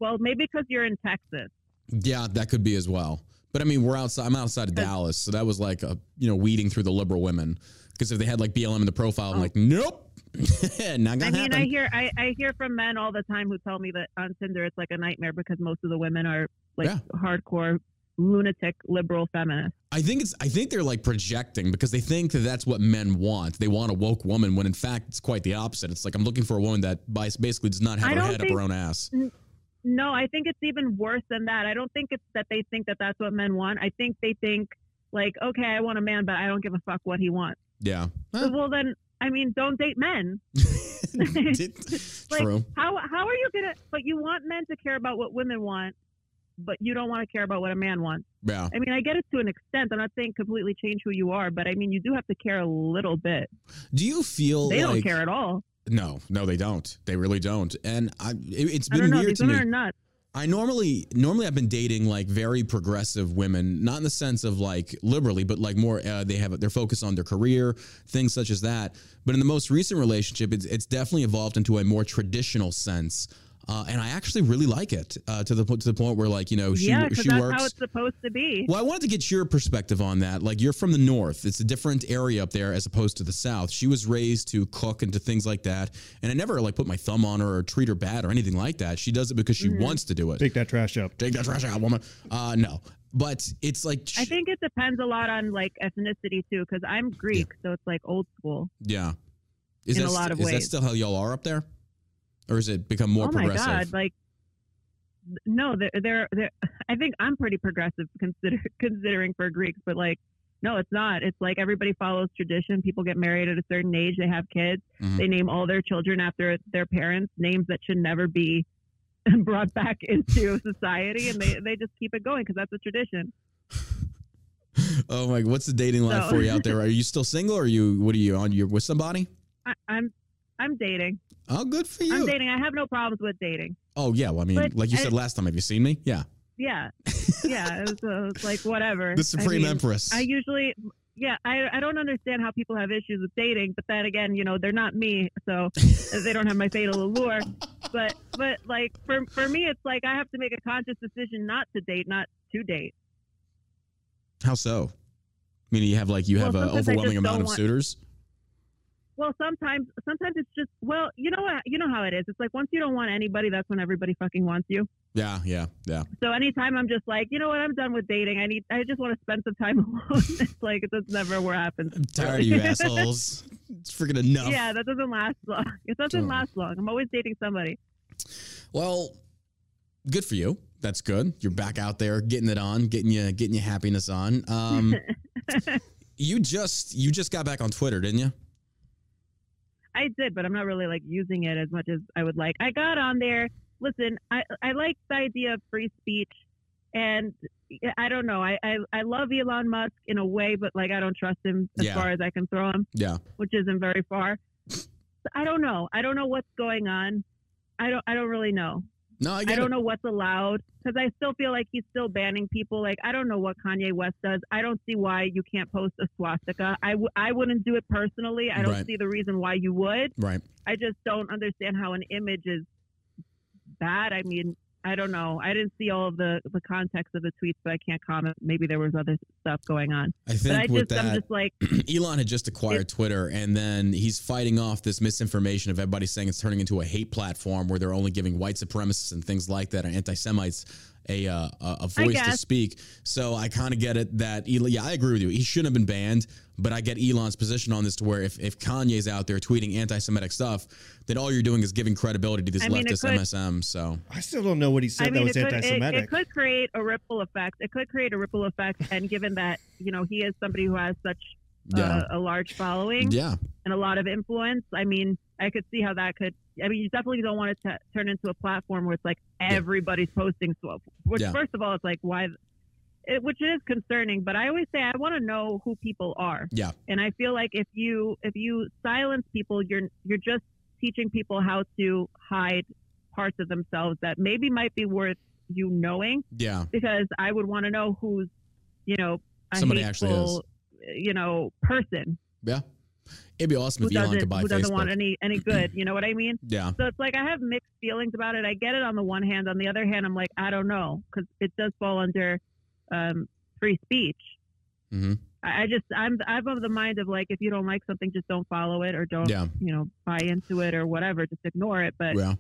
Well, maybe because you're in Texas. Yeah, that could be as well. But I mean, we're outside. I'm outside of Dallas, so that was like a you know weeding through the liberal women. Because if they had like BLM in the profile, I'm Oh. like, nope, not gonna I mean, happen. I hear I, I hear from men all the time who tell me that on Tinder it's like a nightmare because most of the women are like Yeah. hardcore lunatic liberal feminists. I think it's. I think they're like projecting because they think that that's what men want. They want a woke woman when in fact it's quite the opposite. It's like I'm looking for a woman that basically does not have I her head up her own ass. No, I think it's even worse than that. I don't think it's that they think that that's what men want. I think they think like, okay, I want a man, but I don't give a fuck what he wants. Yeah. So, well, then, I mean, don't date men. Like, True. How how are you gonna? But you want men to care about what women want, but you don't want to care about what a man wants. Yeah. I mean, I get it to an extent. I'm not saying completely change who you are, but I mean, you do have to care a little bit. Do you feel They like don't care at all. No, no, they don't. They really don't. And I, it, it's I don't been know. weird These to me. are nuts. I normally normally I've been dating like very progressive women, not in the sense of like liberally, but like more uh, they have they're focused on their career, things such as that. But in the most recent relationship, it's it's definitely evolved into a more traditional sense. Uh, and I actually really like it uh, to the to the point where like you know she yeah, because she that's works. how it's supposed to be. Well, I wanted to get your perspective on that. Like, you're from the north; it's a different area up there as opposed to the south. She was raised to cook and to things like that, and I never like put my thumb on her or treat her bad or anything like that. She does it because she Mm-hmm. wants to do it. Take that trash out. Take that trash out, woman. Uh, no, but it's like, I think it depends a lot on like ethnicity too, because I'm Greek, so it's like old school. yeah. Is in that a lot st- of is that still how y'all are up there, or is it become more oh my progressive? god, like no, they're, they're they're I think I'm pretty progressive consider considering for Greeks, but like no, it's not. It's like everybody follows tradition. People get married at a certain age. They have kids. Mhm. They name all their children after their parents, names that should never be brought back into society, and they they just keep it going because that's a tradition. oh my, what's the dating life So- for you out there? Are you still single, or are you? What are you on? You're with somebody? I, I'm I'm dating. Oh, good for you. I'm dating. I have no problems with dating. Oh yeah, well, I mean, But like you I- said last time, have you seen me? Yeah, Yeah, yeah. It was, uh, it's like whatever. the I Supreme mean, Empress. I usually, yeah, I, I don't understand how people have issues with dating, but then again, you know, they're not me, so they don't have my fatal allure. But but like for for me, it's like I have to make a conscious decision not to date, not to date. How so? Meaning you have like you Well, have an overwhelming amount of want- suitors. Well, sometimes sometimes it's just well, you know what, you know how it is. It's like once you don't want anybody, that's when everybody fucking wants you. Yeah, yeah, yeah. So anytime I'm just like, you know what, I'm done with dating. I need, I just want to spend some time alone. it's like does never what happens. I'm tired of you assholes. It's freaking enough. Yeah, that doesn't last long. It doesn't Oh. last long. I'm always dating somebody. Well, good for you. That's good. You're back out there getting it on, getting you getting your happiness on. Um, you just you just got back on Twitter, didn't you? I did, but I'm not really like using it as much as I would like. I got on there. Listen, I I like the idea of free speech, and I don't know. I I, I love Elon Musk in a way, but like I don't trust him as Yeah. far as I can throw him, Yeah. which isn't very far. I don't know. I don't know what's going on. I don't. I don't really know. No, I I, don't it. know what's allowed because I still feel like he's still banning people. Like I don't know what Kanye West does. I don't see why you can't post a swastika. I w- I wouldn't do it personally. I don't Right. see the reason why you would. Right. I just don't understand how an image is bad. I mean, I don't know. I didn't see all of the the context of the tweets, but I can't comment. Maybe there was other stuff going on. I But think I with just I'm that, just like Elon had just acquired Twitter, and then he's fighting off this misinformation of everybody saying it's turning into a hate platform where they're only giving white supremacists and things like that, or anti-Semites, a uh, a a voice to speak. So I kind of get it that Elon. Yeah, I agree with you. He shouldn't have been banned, but I get Elon's position on this to where if if Kanye's out there tweeting anti-Semitic stuff, then all you're doing is giving credibility to these I mean, leftist could- MSMs. So I still don't know what he said I mean, that was it could, anti-Semitic. it could create a ripple effect. It could create a ripple effect, and given that you know he is somebody who has such yeah, uh, a large following yeah, and a lot of influence, I mean, I could see how that could. I mean, you definitely don't want it to turn into a platform where it's like everybody's posting stuff. Which, Yeah. first of all, it's like why, it, which is concerning. But I always say I want to know who people are, yeah, and I feel like if you if you silence people, you're you're just teaching people how to hide parts of themselves that maybe might be worth you knowing yeah. because I would want to know who's, you know, a Somebody actually hateful, you know, person Yeah. It'd be awesome if Elon could buy who doesn't Facebook. want any any good. You know what I mean? yeah. So it's like I have mixed feelings about it. I get it on the one hand. On the other hand, I'm like I don't know because it does fall under um, free speech. hmm I, I just I'm I'm of the mind of like if you don't like something, just don't follow it or don't Yeah. you know buy into it or whatever. Just ignore it. But Yeah.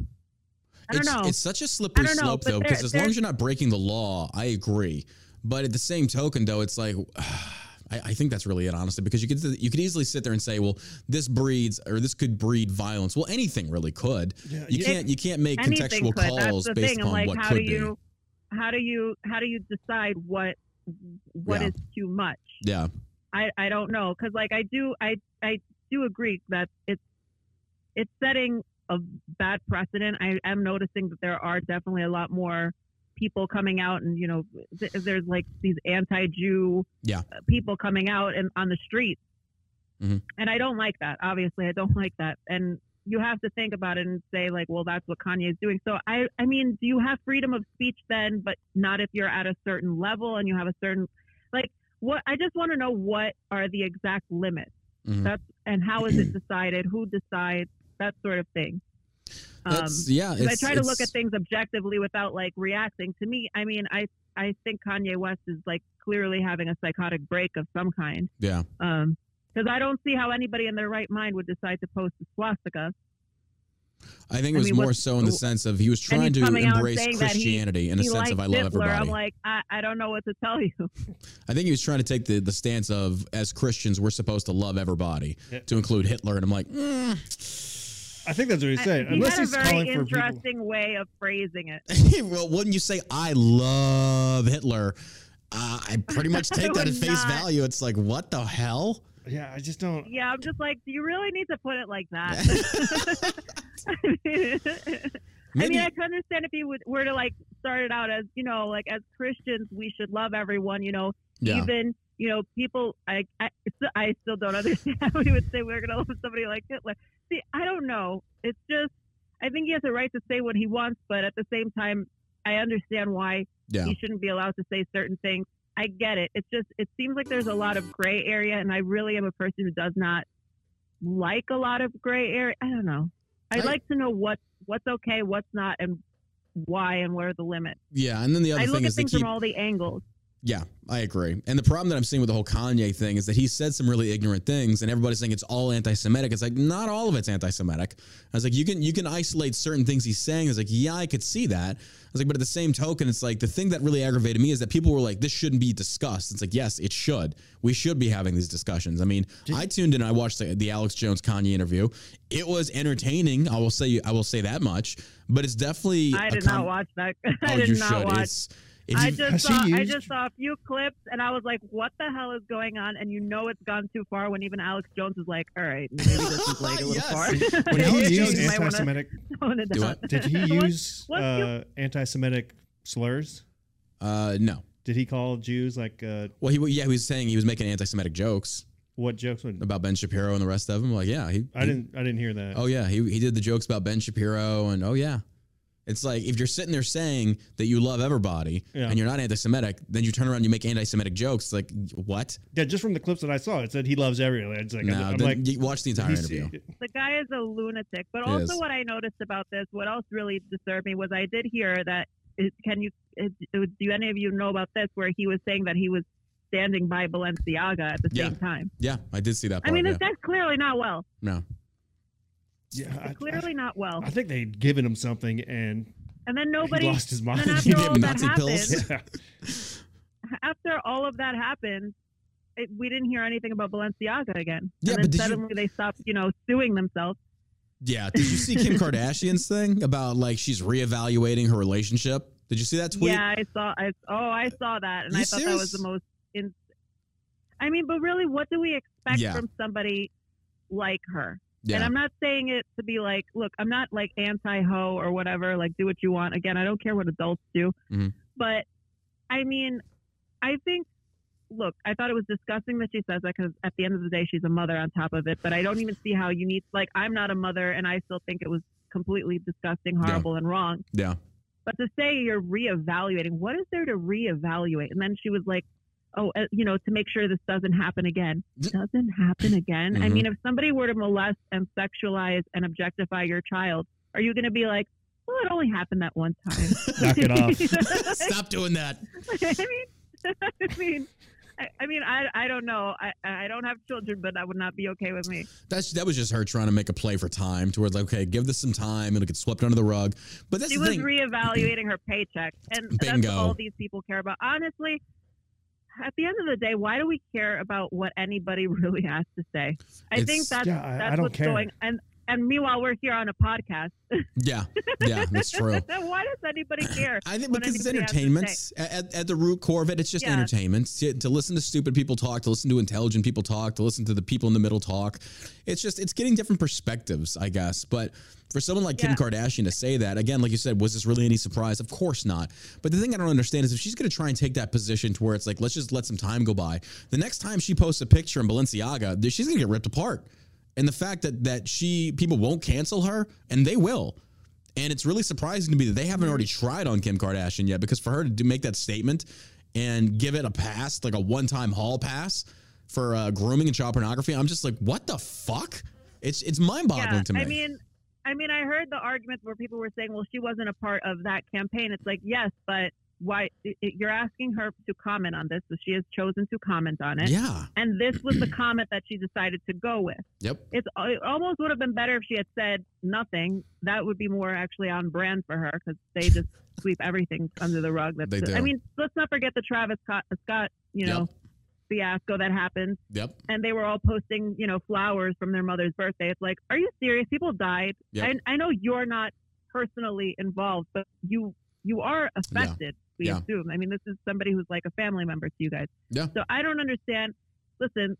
I don't it's, know. It's such a slippery know, slope, but though, because as long as you're not breaking the law, I agree. But at the same token, though, it's like. I, I think that's really it, honestly, because you could you could easily sit there and say, well, this breeds or this could breed violence. Well, anything really could. Yeah, You you- can't you can't make contextual could. Calls based thing. Upon like, what how could do you, be. How do you, how do you decide what what Yeah. is too much. Yeah. I I don't know because like I do I I do agree that it's it's setting a bad precedent. I am noticing that there are definitely a lot more people coming out and you know th- there's like these anti-Jew Yeah. uh, people coming out and on the streets, Mhm. and I don't like that. Obviously, I don't like that, and you have to think about it and say like, well, that's what Kanye is doing. So I I mean, do you have freedom of speech then, but not if you're at a certain level and you have a certain like what I just want to know what are the exact limits. Mhm. That's and how is it decided? Who decides? That sort of thing. Um, yeah. I try to look at things objectively without like reacting. To me, I mean, I I think Kanye West is like clearly having a psychotic break of some kind. Yeah. Um, because I don't see how anybody in their right mind would decide to post a swastika. I think it I was mean, more so in the sense of he was trying to embrace saying that he- Christianity in a sense of I love Hitler. everybody. I'm like, I, I don't know what to tell you. I think he was trying to take the, the stance of as Christians we're supposed to love everybody Yeah. to include Hitler, and I'm like, mm. I think that's what he's saying. he Unless had a he's very calling for people. interesting way of phrasing it. well, wouldn't you say I love Hitler? Uh, I pretty much take that at face not. value. It's like, what the hell? Yeah, I just don't. Yeah, I'm just like, do you really need to put it like that? I mean, I mean, I can understand if you would, were to like start it out as, you know, like as Christians, we should love everyone, you know, Yeah. even, you know, people, I, I, I still don't understand how we would say we're going to love somebody like Hitler. See, I don't know. It's just, I think he has a right to say what he wants, but at the same time, I understand why Yeah. he shouldn't be allowed to say certain things. I get it. It's just it seems like there's a lot of gray area, and I really am a person who does not like a lot of gray area. I don't know. I'd I- like to know what what's okay, what's not, and why, and where are the limits. Yeah. And then the other I look at is things keep. from all the angles. Yeah, I agree. And the problem that I'm seeing with the whole Kanye thing is that he said some really ignorant things, and everybody's saying it's all anti-Semitic. It's like not all of it's anti-Semitic. I was like, you can you can isolate certain things he's saying. It's like, yeah, I could see that. I was like, but at the same token, it's like the thing that really aggravated me is that people were like, this shouldn't be discussed. It's like, yes, it should. We should be having these discussions. I mean, I tuned in. I watched the, the Alex Jones Kanye interview. It was entertaining. I will say I will say that much. But it's definitely I a did com- not watch that. I Oh, did you not should. watch. It's, if I just saw he I just saw a few clips and I was like, "What the hell is going on?" And you know it's gone too far when even Alex Jones is like, "All right, maybe this is like a little Yes. far." When Did Alex he Jones use might wanna anti-Semitic? it Do down. what? Did he use what's uh, anti-Semitic slurs? uh, no. Did he call Jews like uh, Well, he yeah, he was saying he was making anti-Semitic jokes what jokes? Would, about Ben Shapiro and the rest of them. Like, yeah, he. I he- didn't. I didn't hear that. Oh yeah, he he did the jokes about Ben Shapiro and oh yeah, it's like if you're sitting there saying that you love everybody Yeah. and you're not anti-Semitic, then you turn around and you make anti-Semitic jokes. Like what? Yeah, just from the clips that I saw, it said he loves everyone. It's like, no, I'm, I'm like, you watch the entire interview. the guy is a lunatic. But He also, is. what I noticed about this, what else really disturbed me was I did hear that. can you? Do any of you know about this? Where he was saying that he was standing by Balenciaga at the Yeah. same time. Yeah, I did see that. Part, I mean, yeah. this guy's clearly not well. no, yeah, I, Clearly not well. I, I think they'd given him something and And then nobody. lost his mind. Then He after all him that happened, yeah. after all of that happened, it, we didn't hear anything about Balenciaga again. Yeah, and but then did you- suddenly they stopped, you know, suing themselves. yeah. Did you see Kim Kardashian's thing about like she's reevaluating her relationship? Did you see that tweet? Yeah, I saw. I oh, I saw that, and You I thought that was the most. In, I mean, but really, what do we expect Yeah. from somebody like her? Yeah. And I'm not saying it to be like, look, I'm not like anti ho or whatever. Like, do what you want. Again, I don't care what adults do, Mhm. but I mean, I think. Look, I thought it was disgusting that she says that because at the end of the day, she's a mother on top of it. But I don't even see how you need. Like, I'm not a mother, and I still think it was completely disgusting, horrible, and wrong. yeah. But to say you're reevaluating, what is there to reevaluate? And then she was like, oh, uh, you know, to make sure this doesn't happen again. Doesn't happen again. I Mhm. mean, if somebody were to molest and sexualize and objectify your child, are you going to be like, well, it only happened that one time? Knock it off. Stop doing that. I mean, I mean, I, I mean, I, I don't know. I, I don't have children, but that would not be okay with me. That's that was just her trying to make a play for time, towards like, okay, give this some time, it'll get swept under the rug. But that's She the was thing. reevaluating her paycheck, and that's Bingo. what all these people care about. Honestly, at the end of the day, why do we care about what anybody really has to say? I It's- think that's Yeah, I- I that's don't what's care. going. And and meanwhile we're here on a podcast. Yeah, yeah, that's true. Why does anybody care? I think because it's anybody has to entertainment. At, at the root core of it, it's just Yeah. entertainment. To, to listen to stupid people talk, to listen to intelligent people talk, to listen to the people in the middle talk. It's just it's getting different perspectives, I guess. But for someone like Kim Kardashian to say that again, like you said, was this really any surprise? Of course not. But the thing I don't understand is if she's going to try and take that position to where it's like let's just let some time go by. The next time she posts a picture in Balenciaga, she's going to get ripped apart. And the fact that that she people won't cancel her and they will. And it's really surprising to me that they haven't already tried on Kim Kardashian yet because for her to do, make that statement and give it a pass, like a one time hall pass for uh, grooming and child pornography, I'm just like, what the fuck? It's it's mind boggling yeah, to me. I mean, I mean, I heard the arguments where people were saying, "Well, she wasn't a part of that campaign." It's like, yes, but why? You're asking her to comment on this, so she has chosen to comment on it. yeah. And this was the comment that she decided to go with. Yep. It's uh, it almost would have been better if she had said nothing. That would be more actually on brand for her because they just sweep everything under the rug. That's They do. I mean, let's not forget the Travis Scott, uh, Scott you know, Yep. fiasco that happened Yep. and they were all posting, you know, flowers from their mother's birthday. It's like, are you serious? People died. Yep. I, I know you're not personally involved, but you you are affected. We Yeah. assume. I mean, this is somebody who's like a family member to you guys. Yeah. So I don't understand. Listen,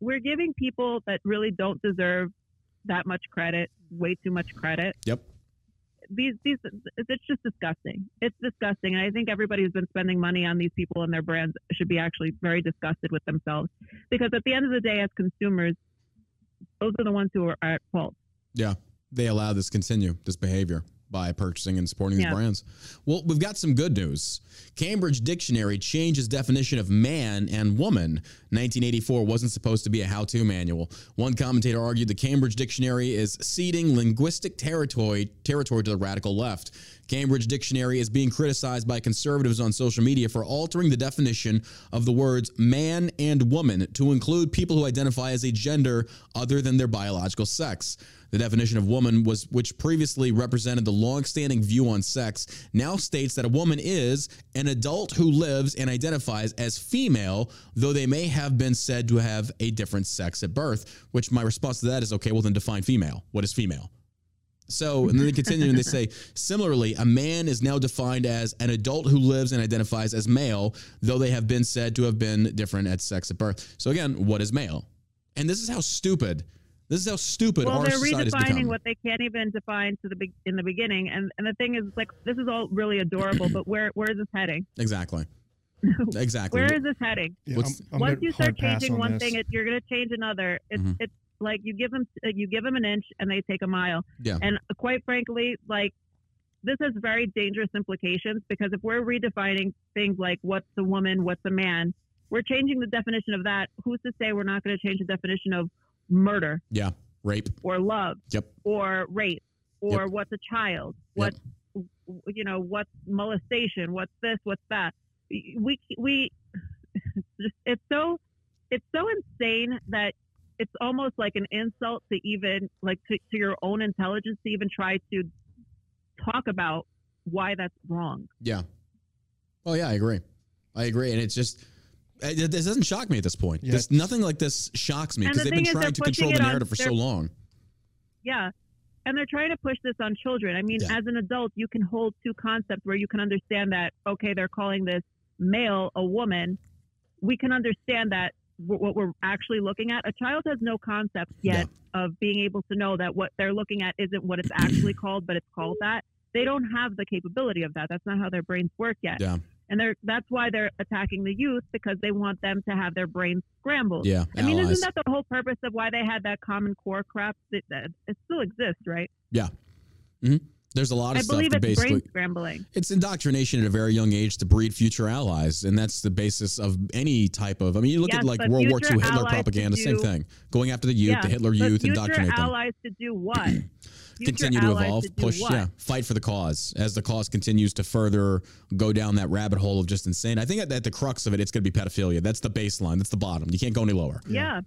we're giving people that really don't deserve that much credit way too much credit. Yep. These these it's just disgusting. It's disgusting, and I think everybody who's been spending money on these people and their brands should be actually very disgusted with themselves because at the end of the day, as consumers, those are the ones who are at fault. Yeah. They allow this continue, this behavior by purchasing and supporting these brands. Well, we've got some good news. Cambridge Dictionary changes definition of man and woman. 1984 wasn't supposed to be a how-to manual. One commentator argued the Cambridge Dictionary is ceding linguistic territory territory to the radical left. Cambridge Dictionary is being criticized by conservatives on social media for altering the definition of the words man and woman to include people who identify as a gender other than their biological sex. The definition of woman was which previously represented the long-standing view on sex now states that a woman is an adult who lives and identifies as female though they may have been said to have a different sex at birth which my response to that is okay well then define female what is female so, and then they continue and they say, similarly, a man is now defined as an adult who lives and identifies as male, though they have been said to have been different at sex at birth. So, again, what is male? And this is how stupid, this is how stupid well, our they're society redefining what they can't even define to the big in the beginning, and and the thing is, like, this is all really adorable, but where where is this heading? exactly. Exactly. Where is this heading? Yeah, I'm- I'm Once you start changing on one this. thing, it, you're going to change another. It's Mhm. it's like you give them uh, you give them an inch and they take a mile. Yeah. And uh, quite frankly, like this has very dangerous implications because if we're redefining things like what's a woman, what's a man, we're changing the definition of that. Who's to say we're not going to change the definition of murder yeah. Rape. or love Yep. or rape or what's a child? What's you know what's molestation? What's this? What's that? We we just it's so it's so insane that it's almost like an insult to even like to, to your own intelligence to even try to talk about why that's wrong. Yeah. Oh, yeah, I agree. I agree. And it's just, eh, it, this doesn't shock me at this point. Yeah. This, nothing like this shocks me because the they've been trying to control pushing the it on- narrative for so long. Yeah. And they're trying to push this on children. I mean, Yeah. as an adult, you can hold two concepts where you can understand that, okay, they're calling this male a woman. We can understand that w- what we're actually looking at. A child has no concept yet of being able to know that what they're looking at isn't what it's actually called, but it's called that. They don't have the capability of that. That's not how their brains work yet. Yeah. And they're that's why they're attacking the youth because they want them to have their brains scrambled. Yeah. I mean, allies. isn't that the whole purpose of why they had that Common Core crap? That, that it still exists, right? Mm-hmm. There's a lot of I stuff that brain basically scrambling. it's indoctrination at a very young age to breed future allies, and that's the basis of any type of. I mean, you look Yes, at like World War II Hitler to propaganda, same thing. Going after the youth, yeah, the Hitler youth, indoctrinate them. allies to do what? Continue to evolve, to push, what? yeah, fight for the cause as the cause continues to further go down that rabbit hole of just insane. I think at, at the crux of it, it's going to be pedophilia. That's the baseline. That's the bottom. You can't go any lower. Yeah.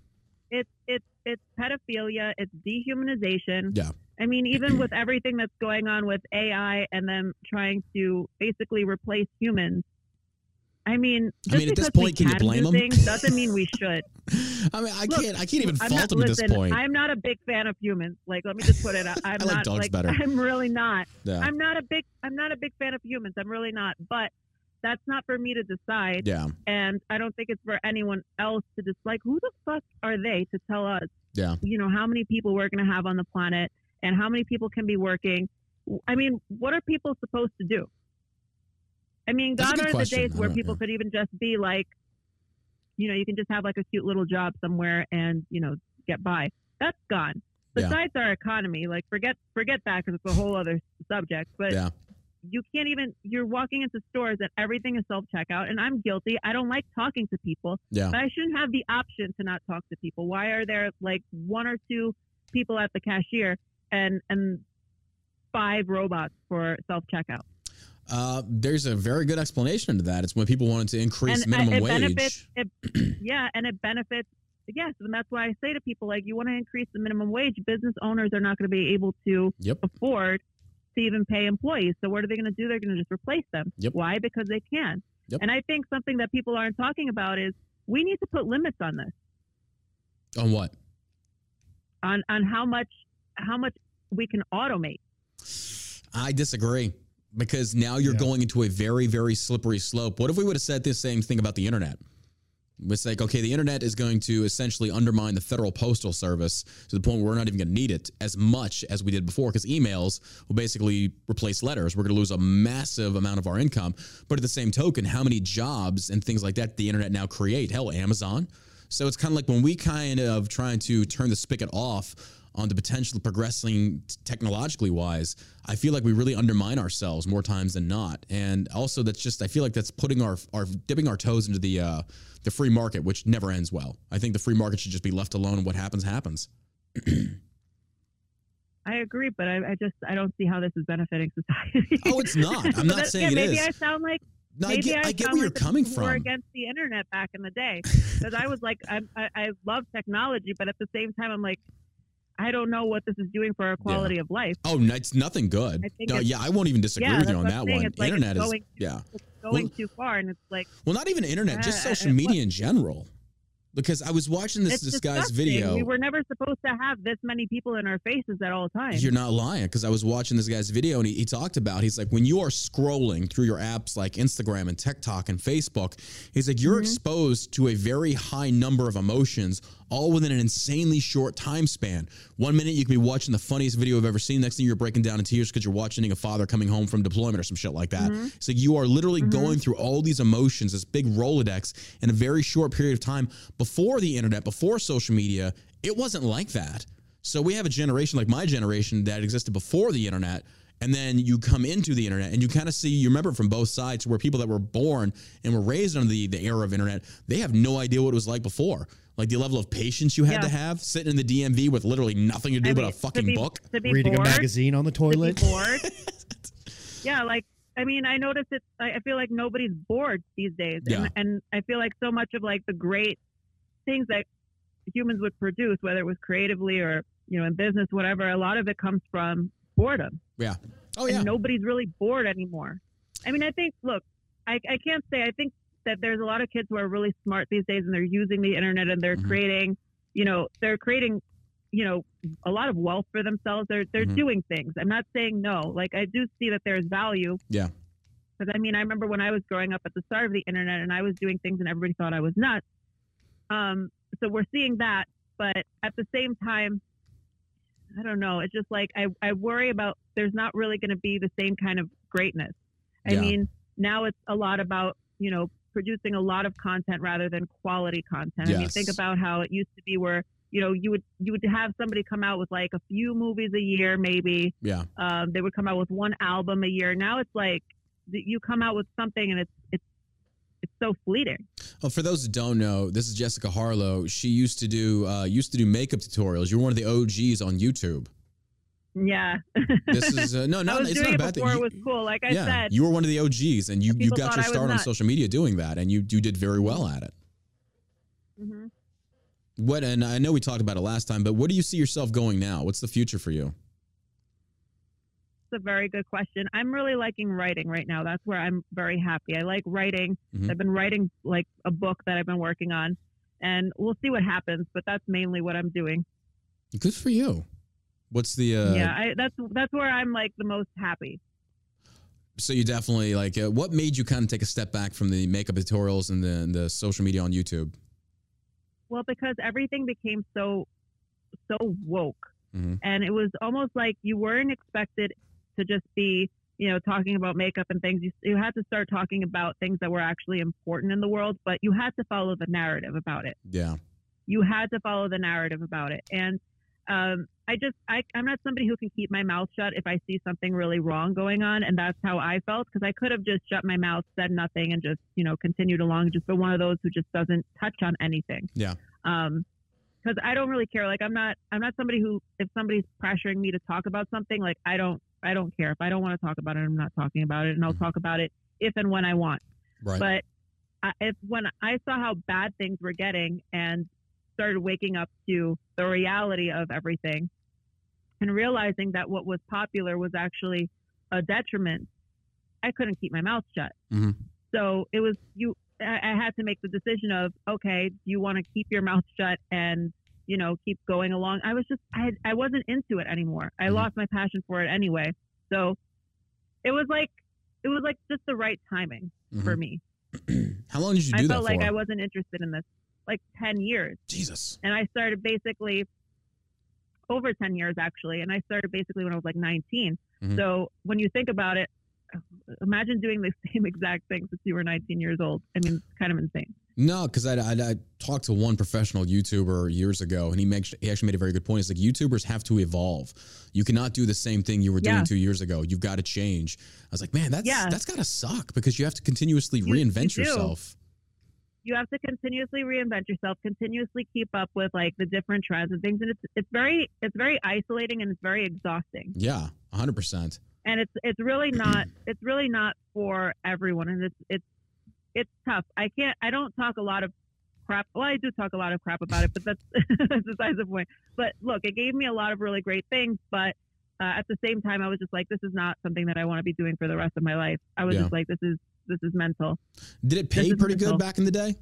It's it's it's pedophilia, it's dehumanization. Yeah. I mean, even with everything that's going on with AI and them trying to basically replace humans, I mean, I just mean, at this point, can you blame them? things doesn't mean we should. I mean, I Look, can't. I can't even I'm fault not, him at this point. I'm not a big fan of humans. Like, let me just put it. out. I'm I like not dogs like better. I'm really not. yeah. I'm not a big. I'm not a big fan of humans. I'm really not. But that's not for me to decide. yeah. And I don't think it's for anyone else to dislike. Who the fuck are they to tell us? Yeah. You know how many people we're going to have on the planet and how many people can be working. I mean, what are people supposed to do? I mean, That's gone are the days where people know. could even just be like, you know, you can just have like a cute little job somewhere and you know get by. That's gone. Yeah. Besides our economy, like forget forget that because it's a whole other subject. But Yeah. you can't even. You're walking into stores and everything is self checkout, and I'm guilty. I don't like talking to people, Yeah. but I shouldn't have the option to not talk to people. Why are there like one or two people at the cashier and and five robots for self checkout? Uh, there's a very good explanation to that. It's when people wanted to increase and uh, minimum wage. it, yeah and it benefits yes and that's why i say to people like you want to increase the minimum wage business owners are not going to be able to Yep. afford to even pay employees so what are they going to do they're going to just replace them Yep. why because they can Yep. and i think something that people aren't talking about is we need to put limits on this On what? on on how much how much we can automate I disagree because now you're Yeah. going into a very, very slippery slope. What if we would have said this same thing about the internet? It's like, okay, the internet is going to essentially undermine the federal postal service to the point where we're not even going to need it as much as we did before because emails will basically replace letters. We're going to lose a massive amount of our income. But at the same token, how many jobs and things like that the internet now create? Hell, Amazon. So it's kind of like when we kind of trying to turn the spigot off on the potential of progressing technologically wise, I feel like we really undermine ourselves more times than not. And also that's just I feel like that's putting our our dipping our toes into the uh the free market, which never ends well. I think the free market should just be left alone and what happens happens. i agree but I, I just i don't see how this is benefiting society Oh, it's not. I'm not saying yeah, it maybe is. i sound like No, I maybe get, I get where you're coming were from. against the internet back in the day because I was like, I, I, I love technology, but at the same time, I'm like, I don't know what this is doing for our quality of life. Oh, it's nothing good. I No, it's- yeah, I won't even disagree Yeah, with you on that one. Like Internet is going- yeah. Going Well- too far, and it's like Well, not even internet, just Uh, social uh, media in general. Because I was watching this it's this guy's video. We were never supposed to have this many people in our faces at all times. You're not lying because I was watching this guy's video and he, he talked about he's like when you are scrolling through your apps like Instagram and TikTok and Facebook, he's like you're exposed to a very high number of emotions all within an insanely short time span. One minute you can be watching the funniest video I've ever seen. Next thing you're breaking down in tears because you're watching a father coming home from deployment or some shit like that. Mm-hmm. So you are literally mm-hmm. going through all these emotions, this big Rolodex in a very short period of time. Before the internet, before social media, it wasn't like that. So we have a generation like my generation that existed before the internet. And then you come into the internet and you kind of see, you remember from both sides where people that were born and were raised under the, the era of internet, they have no idea what it was like before. Like the level of patience you had Yeah. to have sitting in the DMV with literally nothing to do I but mean, a to fucking be- book. To be Reading bored, a magazine on the to toilet. bored. yeah, like I mean, I notice it. I I feel like nobody's bored these days, Yeah. and, and I feel like so much of like the great things that humans would produce, whether it was creatively or you know in business, whatever, a lot of it comes from boredom. Yeah. Oh yeah. and nobody's really bored anymore. I mean, I think, look, I, I can't say, I think that there's a lot of kids who are really smart these days and they're using the internet and they're Mhm. creating, you know, they're creating, you know, a lot of wealth for themselves. They're, they're Mhm. doing things. I'm not saying no. Like, I do see that there's value. Yeah. Because I mean, I remember when I was growing up at the start of the internet and I was doing things and everybody thought I was nuts. Um, so we're seeing that. But at the same time, I don't know. It's just like I, I worry about there's not really going to be the same kind of greatness. I Yeah. mean, now it's a lot about, you know, producing a lot of content rather than quality content. I mean, think about how it used to be where, you know, you would you would have somebody come out with like a few movies a year maybe. Yeah. Um, they would come out with one album a year. Now it's like you come out with something and it's it's it's so fleeting. Well, for those that don't know, this is Jessica Harlow. She used to do uh, used to do makeup tutorials. You're one of the OGs on YouTube. Yeah. This is uh, no, no, it's not a bad thing. You- it was cool. Like I yeah, said, you were one of the OGs, and you you got your start on nuts. social media doing that, and you you did very well at it. Mm-hmm. What and I know we talked about it last time, but what do you see yourself going now? What's the future for you? It's a very good question. I'm really liking writing right now. That's where I'm very happy. I like writing. Mhm. I've been writing like a book that I've been working on, and we'll see what happens. But that's mainly what I'm doing. Good for you. What's the uh yeah, I, that's that's where I'm like the most happy. so you definitely like uh, what made you kind of take a step back from the makeup tutorials and the, and the social media on YouTube? Well, because everything became so so woke, Mhm. and it was almost like you weren't expected to just be you know talking about makeup and things. You you had to start talking about things that were actually important in the world, but you had to follow the narrative about it. Yeah. you had to follow the narrative about it. And um, I just, I, I'm not somebody who can keep my mouth shut if I see something really wrong going on. And that's how I felt because I could have just shut my mouth, said nothing, and just, you know, continued along, just been one of those who just doesn't touch on anything. Yeah. Um, because I don't really care. Like I'm not, I'm not somebody who, if somebody's pressuring me to talk about something, like I don't, I don't care. If I don't want to talk about it, I'm not talking about it, and I'll Mhm. talk about it if and when I want. Right. But I, if when I saw how bad things were getting and started waking up to the reality of everything and realizing that what was popular was actually a detriment, I couldn't keep my mouth shut. Mhm. So it was you. I, I had to make the decision of okay, do you want to keep your mouth shut and you know keep going along? I was just I I wasn't into it anymore. I Mhm. lost my passion for it anyway. So it was like it was like just the right timing for Mhm. me. How long did you I do felt that like? I wasn't interested in this, like 10 years. Jesus. And I started basically over 10 years, actually. And I started basically when I was like 19. Mhm. So when you think about it, imagine doing the same exact thing since you were 19 years old. I mean, it's kind of insane. No, because I, I, I talked to one professional YouTuber years ago, and he makes he actually made a very good point. It's like YouTubers have to evolve. You cannot do the same thing you were doing Yeah. two years ago. You've got to change. I was like, man, that's Yeah. that's got to suck because you have to continuously You- reinvent you yourself. You have to continuously reinvent yourself, continuously keep up with like the different trends and things. And it's, it's very, it's very isolating and it's very exhausting. Yeah, hundred percent. and it's it's really not it's really not for everyone and it's it's it's tough i can't i don't talk a lot of crap well i do talk a lot of crap about it but that's that's besides the point but look it gave me a lot of really great things but uh, at the same time i was just like this is not something that i want to be doing for the rest of my life i was Yeah. just like this is this is mental Did it pay pretty good back in the day?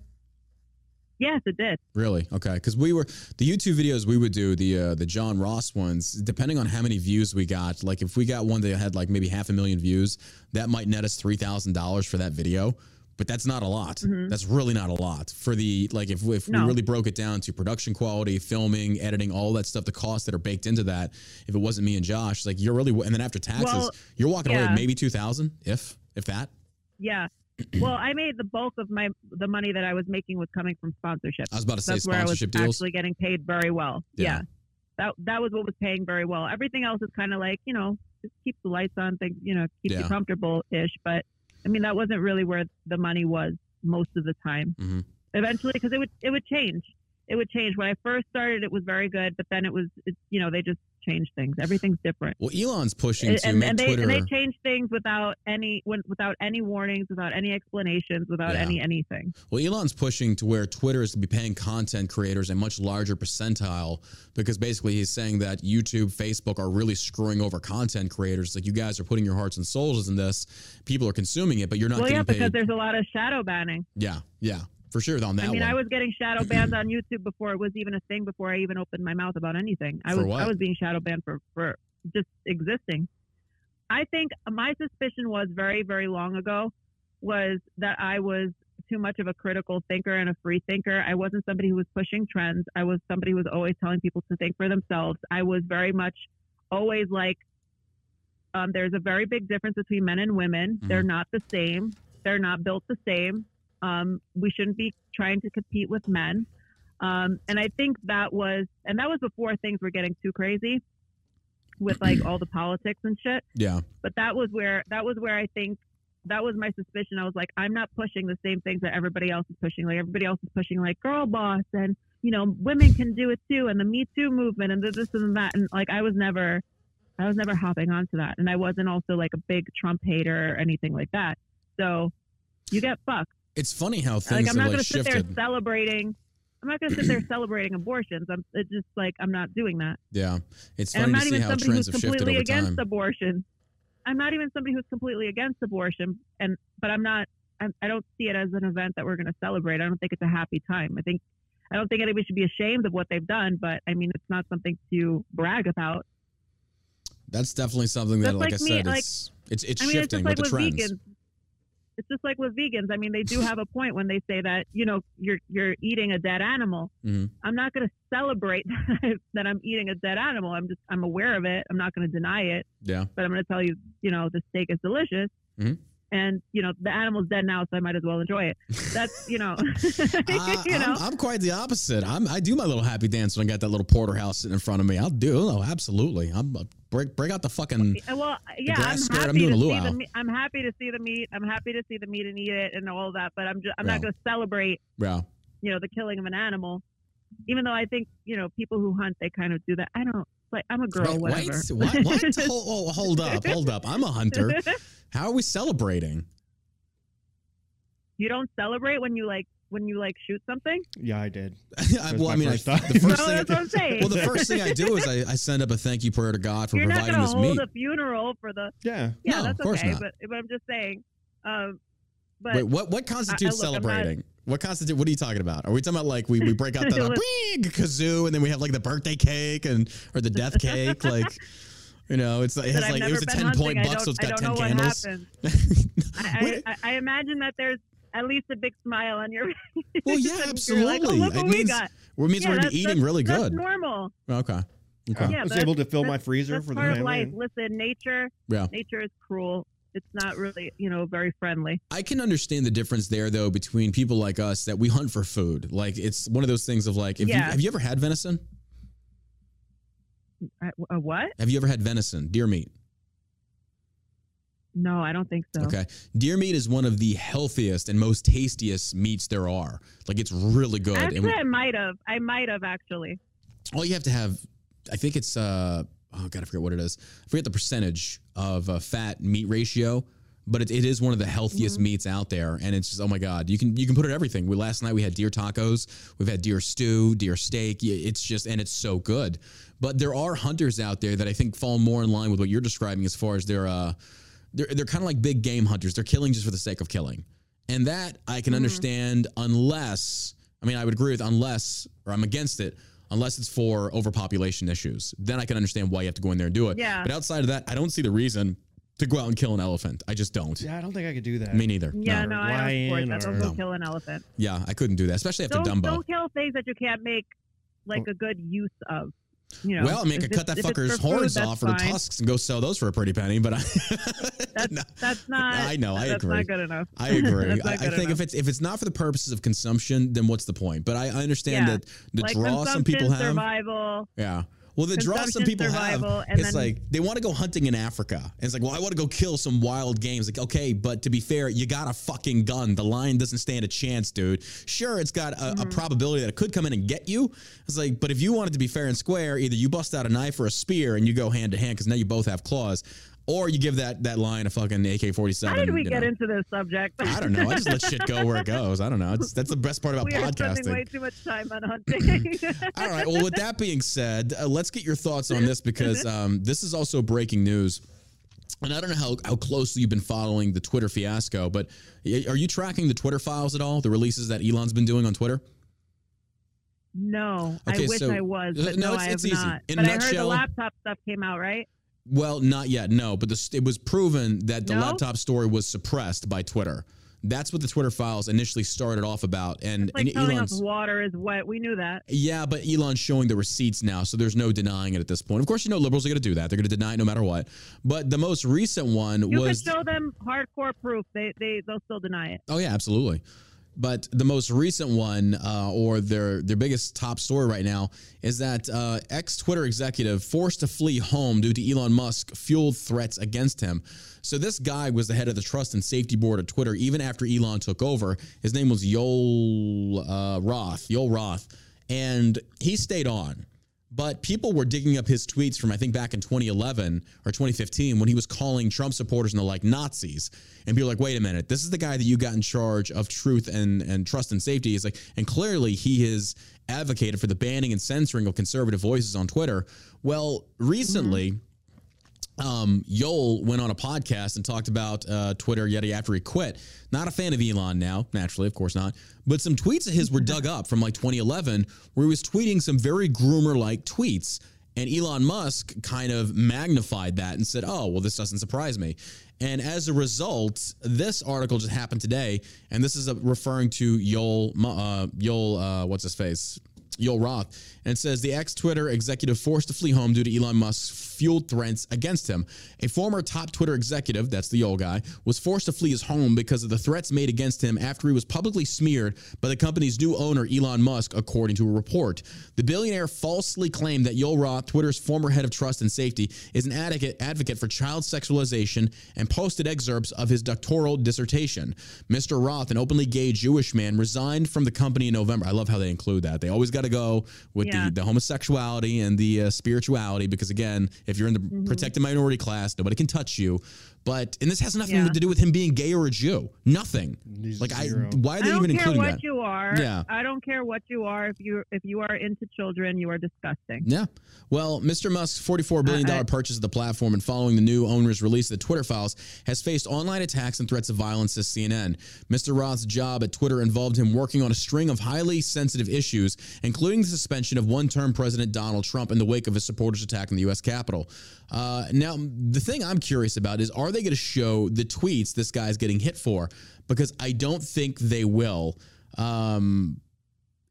yes it did Really? Okay. Because we were the YouTube videos we would do the uh, the John Ross ones. Depending on how many views we got, like if we got one that had like maybe half a million views, that might net us three thousand dollars for that video. But that's not a lot. Mhm. That's really not a lot for the like if if we really broke it down to production quality, filming, editing, all that stuff, the costs that are baked into that. If it wasn't me and Josh, like you're really and then after taxes, Well, you're walking away yeah. with maybe two thousand, if if that. Yeah well i made the bulk of my the money that i was making was coming from sponsorships I was about to say that's where I was sponsorship deals. actually getting paid very well. Yeah. Yeah. That that was what was paying very well. Everything else is kind of like, you know, just keeps the lights on, things, you know, keeps Yeah. you comfortable ish. But I mean, that wasn't really where the money was most of the time. Mhm. Eventually, because it would it would change. It would change. When I first started, it was very good, but then it was, it, you know, they just changed things. Everything's different. Well, Elon's pushing And, to and, make and they Twitter. and they changed things without any without any warnings, without any explanations, without Yeah. any anything. Well, Elon's pushing to where Twitter is to be paying content creators a much larger percentile because basically he's saying that YouTube, Facebook are really screwing over content creators. Like you guys are putting your hearts and souls in this, people are consuming it, but you're not well, yeah, getting because there's a lot of shadow banning. Yeah, yeah, for sure on that I mean, one. I was getting shadow banned on YouTube before it was even a thing. Before I even opened my mouth about anything, I For was what? I was being shadow banned for for just existing. I think my suspicion was very very long ago was that I was too much of a critical thinker and a free thinker. I wasn't somebody who was pushing trends. I was somebody who was always telling people to think for themselves. I was very much always like, um, there's a very big difference between men and women. They're not the same. They're not built the same. Um, we shouldn't be trying to compete with men. Um, and I think that was, and that was before things were getting too crazy with like all the politics and shit. yeah, But that was where, that was where I think that was my suspicion. I was like, I'm not pushing the same things that everybody else is pushing. Like everybody else is pushing like girl boss and, you know, women can do it too. And the Me Too movement and this and that. And like, I was never, I was never hopping onto that. And I wasn't also like a big Trump hater or anything like that. So you get fucked. It's funny how things Like I'm not going like to sit there celebrating. I'm not going to sit there celebrating abortions. I'm it's just like I'm not doing that. Yeah, it's funny And I'm not even somebody who's completely against time. abortion. I'm not even somebody who's completely against abortion, and but I'm not. I'm, I don't see it as an event that we're going to celebrate. I don't think it's a happy time. I think I don't think anybody should be ashamed of what they've done, but I mean, it's not something to brag about. That's definitely something that, like, like I me, said, like- it's it's it's I mean, it's shifting like with the with trends. vegans. It's just like with vegans. I mean, they do have a point when they say that you know you're you're eating a dead animal. Mhm. I'm not going to celebrate that I'm eating a dead animal. I'm just I'm aware of it. I'm not going to deny it, Yeah. but I'm going to tell you, you know, the steak is delicious. Mhm. And you know the animal's dead now, so I might as well enjoy it. That's you know, Uh, you know. I'm, I'm quite the opposite. I'm, I do my little happy dance when I got that little porterhouse sitting in front of me. I'll do. Oh, absolutely. I'm uh, break break out the fucking. Well, yeah, grass I'm skirt, I'm happy doing to a see the meat. I'm happy to see the meat. I'm happy to see the meat and eat it and all that. But I'm just I'm Yeah. not going to celebrate Yeah. you know the killing of an animal even though i think you know people who hunt they kind of do that i don't like i'm a girl Wait, whatever what? What? hold, oh, hold up, hold up. I'm a hunter. How are we celebrating? you don't celebrate when you like when you like shoot something Yeah, I did. I, well, I mean, I, first time. the no first thing. that's what i'm saying well, the first thing I do is I, I send up a thank you prayer to God for you're not providing going to this hold meat. a funeral for the Yeah. yeah No, that's of course okay not. but but i'm just saying um but Wait, what what constitutes look, I'm not- celebrating? What constitute? What are you talking about? Are we talking about like we, we break out the big kazoo and then we have like the birthday cake and or the death cake? Like, you know, it's like it that has I've like it was a ten hunting. point I buck, so it's got ten candles. I, I, I imagine that there's at least a big smile on your face. Well, yeah, you're like, absolutely. oh, look It what we means- got. well, it means Yeah, we're gonna be eating really That's good. normal. Okay. Okay. Yeah, I was able to fill my freezer That's for the part of family. life. Listen, nature, Yeah. nature is cruel. It's not really, you know, very friendly. I can understand the difference there though between people like us that we hunt for food. Like it's one of those things of like, if you, Yeah. have you ever had venison? Uh, what? Have you ever had venison, deer meat? No, I don't think so. Okay. Deer meat is one of the healthiest and most tastiest meats there are. Like it's really good. Actually, I might have. I might have actually. all you have to have, I think it's, uh, oh God, I forget what it is. I forget the percentage of uh, fat meat ratio, but it, it is one of the healthiest meats out there. And it's just, oh my God, you can, you can put it in everything. We, last night we had deer tacos. We've had deer stew, deer steak. It's just, and it's so good. But there are hunters out there that I think fall more in line with what you're describing as far as their, uh, they're they're kind of like big game hunters. They're killing just for the sake of killing, and that I Mm-hmm. can understand unless I mean I would agree with unless or I'm against it unless it's for overpopulation issues. Then I can understand why you have to go in there and do it. Yeah. But outside of that, I don't see the reason to go out and kill an elephant. I just don't. Yeah, I don't think I could do that. Me neither. Yeah, no. no, I don't support lion that. Don't or- go No. kill an elephant. Yeah, I couldn't do that, especially after Don't, Dumbo. don't kill things that you can't make like a good use of. You know, well, I mean, I could cut that fucker's for food, horns off or the tusks and go sell those for a pretty penny. But I, That's No. that's not. I know, I that's agree. not good enough. I agree. I, I think if it's if it's not for the purposes of consumption, then what's the point? But I, I understand Yeah. that the like draw some people have. survival. Yeah. Well, the draw some people survival, have, it's then- like they want to go hunting in Africa. And it's like, well, I want to go kill some wild games. Like, okay, but to be fair, you got a fucking gun. The lion doesn't stand a chance, dude. Sure, it's got a, Mm-hmm. a probability that it could come in and get you. It's like, but if you want it to be fair and square, either you bust out a knife or a spear and you go hand to hand because now you both have claws, or you give that that lion a fucking AK forty seven. How did we get into this subject? I don't know. I just let shit go where it goes. I don't know. It's, that's the best part about we are spending way podcasting. too much time on hunting. All right. Well, with that being said, uh, let's get your thoughts on this because um, this is also breaking news. And I don't know how, how closely you've been following the Twitter fiasco, but are you tracking the Twitter files at all? The releases that Elon's been doing on Twitter? no, Okay, I wish so- I was, uh, but no, no, it's- I have it's easy. not. In a but I heard the laptop stuff came out, right? Well, not yet. No, but the, it was proven that the No? laptop story was suppressed by Twitter. That's what the Twitter files initially started off about. And, like and Elon's water is wet. We knew that. Yeah, but Elon's showing the receipts now, so there's no denying it at this point. Of course, you know liberals are going to do that; they're going to deny it no matter what. But the most recent one You was show them hardcore proof. They they they'll still deny it. oh yeah, absolutely. But the most recent one, uh, or their their biggest top story right now, is that uh, ex Twitter executive forced to flee home due to Elon Musk fueled threats against him. So this guy was the head of the trust and safety board at Twitter even after Elon took over. His name was Yoel uh, Roth. Yoel Roth, and he stayed on. But people were digging up his tweets from I think back in 2011 or 2015 when he was calling Trump supporters and the like Nazis, and people like, "Wait a minute, this is the guy that you got in charge of truth and and trust and safety." He's like, and clearly he has advocated for the banning and censoring of conservative voices on Twitter. Well, recently mm-hmm. Um, Yoel went on a podcast and talked about uh, Twitter yet after he quit. Not a fan of Elon now, naturally, of course not. But some tweets of his were dug up from like 2011, where he was tweeting some very groomer-like tweets, and Elon Musk kind of magnified that and said, "Oh, well, this doesn't surprise me." And as a result, this article just happened today, and this is a, referring to Yoel, uh, Yoel, uh, what's his face, Yoel Roth, and says the ex Twitter executive forced to flee home due to Elon Musk's fueled threats against him. A former top Twitter executive, that's the Yoel guy, was forced to flee his home because of the threats made against him after he was publicly smeared by the company's new owner, Elon Musk, according to a report. The billionaire falsely claimed that Yoel Roth, Twitter's former head of trust and safety, is an advocate, advocate for child sexualization and posted excerpts of his doctoral dissertation. Mr. Roth, an openly gay Jewish man, resigned from the company in November. I love how they include that. They always got to go with Yeah. the, the homosexuality and the uh, spirituality because, again, if you're in the Mm-hmm. protected minority class, nobody can touch you. But and this has nothing Yeah. to do with him being gay or a Jew. Nothing. He's Like I, why are they even including that? I don't even care what that? you are. Yeah. I don't care what you are. If you if you are into children, you are disgusting. Yeah. Well, Mr. Musk's $44 billion uh, I- I- purchase of the platform and following the new owner's release of the Twitter files has faced online attacks and threats of violence, says CNN. Mr. Roth's job at Twitter involved him working on a string of highly sensitive issues, including the suspension of one term President Donald Trump in the wake of his supporters' attack in the U.S. Capitol. Uh, now, the thing I'm curious about is are they going to show the tweets this guy's getting hit for? Because I don't think they will. Um,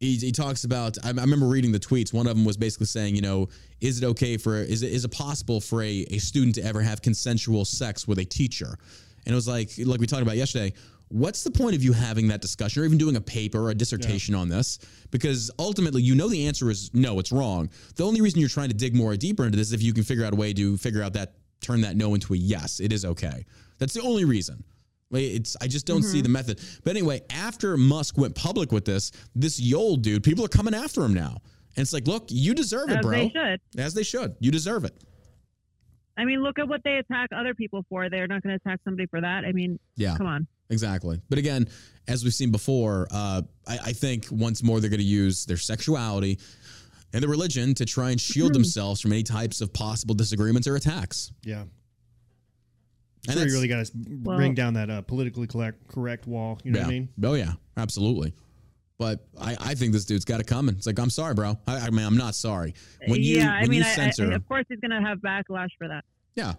he, he talks about I, I remember reading the tweets one of them was basically saying you know is it okay for is it is it possible for a, a student to ever have consensual sex with a teacher and it was like like we talked about yesterday what's the point of you having that discussion or even doing a paper or a dissertation on this because ultimately you know the answer is no it's wrong the only reason you're trying to dig more deeper into this is if you can figure out a way to figure out that turn that no into a yes it is okay that's the only reason It's I just don't see mm-hmm. the method. But anyway, after Musk went public with this, this Yoel dude, people are coming after him now. And it's like, look, you deserve it, bro. As bro. they should. As they should. You deserve it. I mean, look at what they attack other people for. They're not going to attack somebody for that. I mean, Yeah, come on. Exactly. But again, as we've seen before, uh, I, I think once more they're going to use their sexuality and their religion to try and shield themselves from any types of possible disagreements or attacks. Yeah. And sure, you really got to Well- bring down that uh, politically correct, correct wall. You know yeah. what I mean? Oh yeah, absolutely. But I, I think this dude's got it coming. It's like I'm sorry, bro. I, I mean, I'm not sorry. When you yeah, I when mean, you I, I, censor, of course he's going to have backlash for that. Yeah.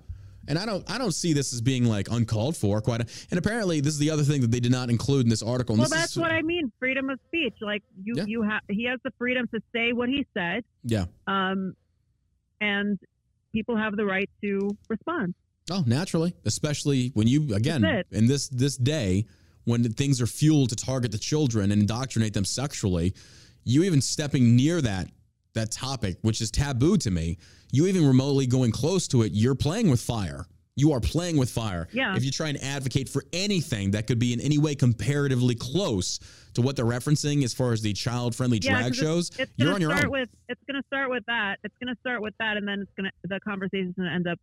And I don't I don't see this as being like uncalled for quite a, and apparently this is the other thing that they did not include in this article. And Well, that's is, what I mean. Freedom of speech. Like you, Yeah. you have. He has the freedom to say what he said, Yeah. um, and people have the right to respond. Oh, naturally. Especially when you again in this this day when things are fueled to target the children and indoctrinate them sexually, you even stepping near that that topic, which is taboo to me, you even remotely going close to it, you're playing with fire. You are playing with fire. Yeah. If you try and advocate for anything that could be in any way comparatively close to what they're referencing as far as the child friendly Yeah, drag it's- shows, It's you're going on to your start own. with. It's going to start with that. It's going to start with that, and then it's going to the conversation's going to end up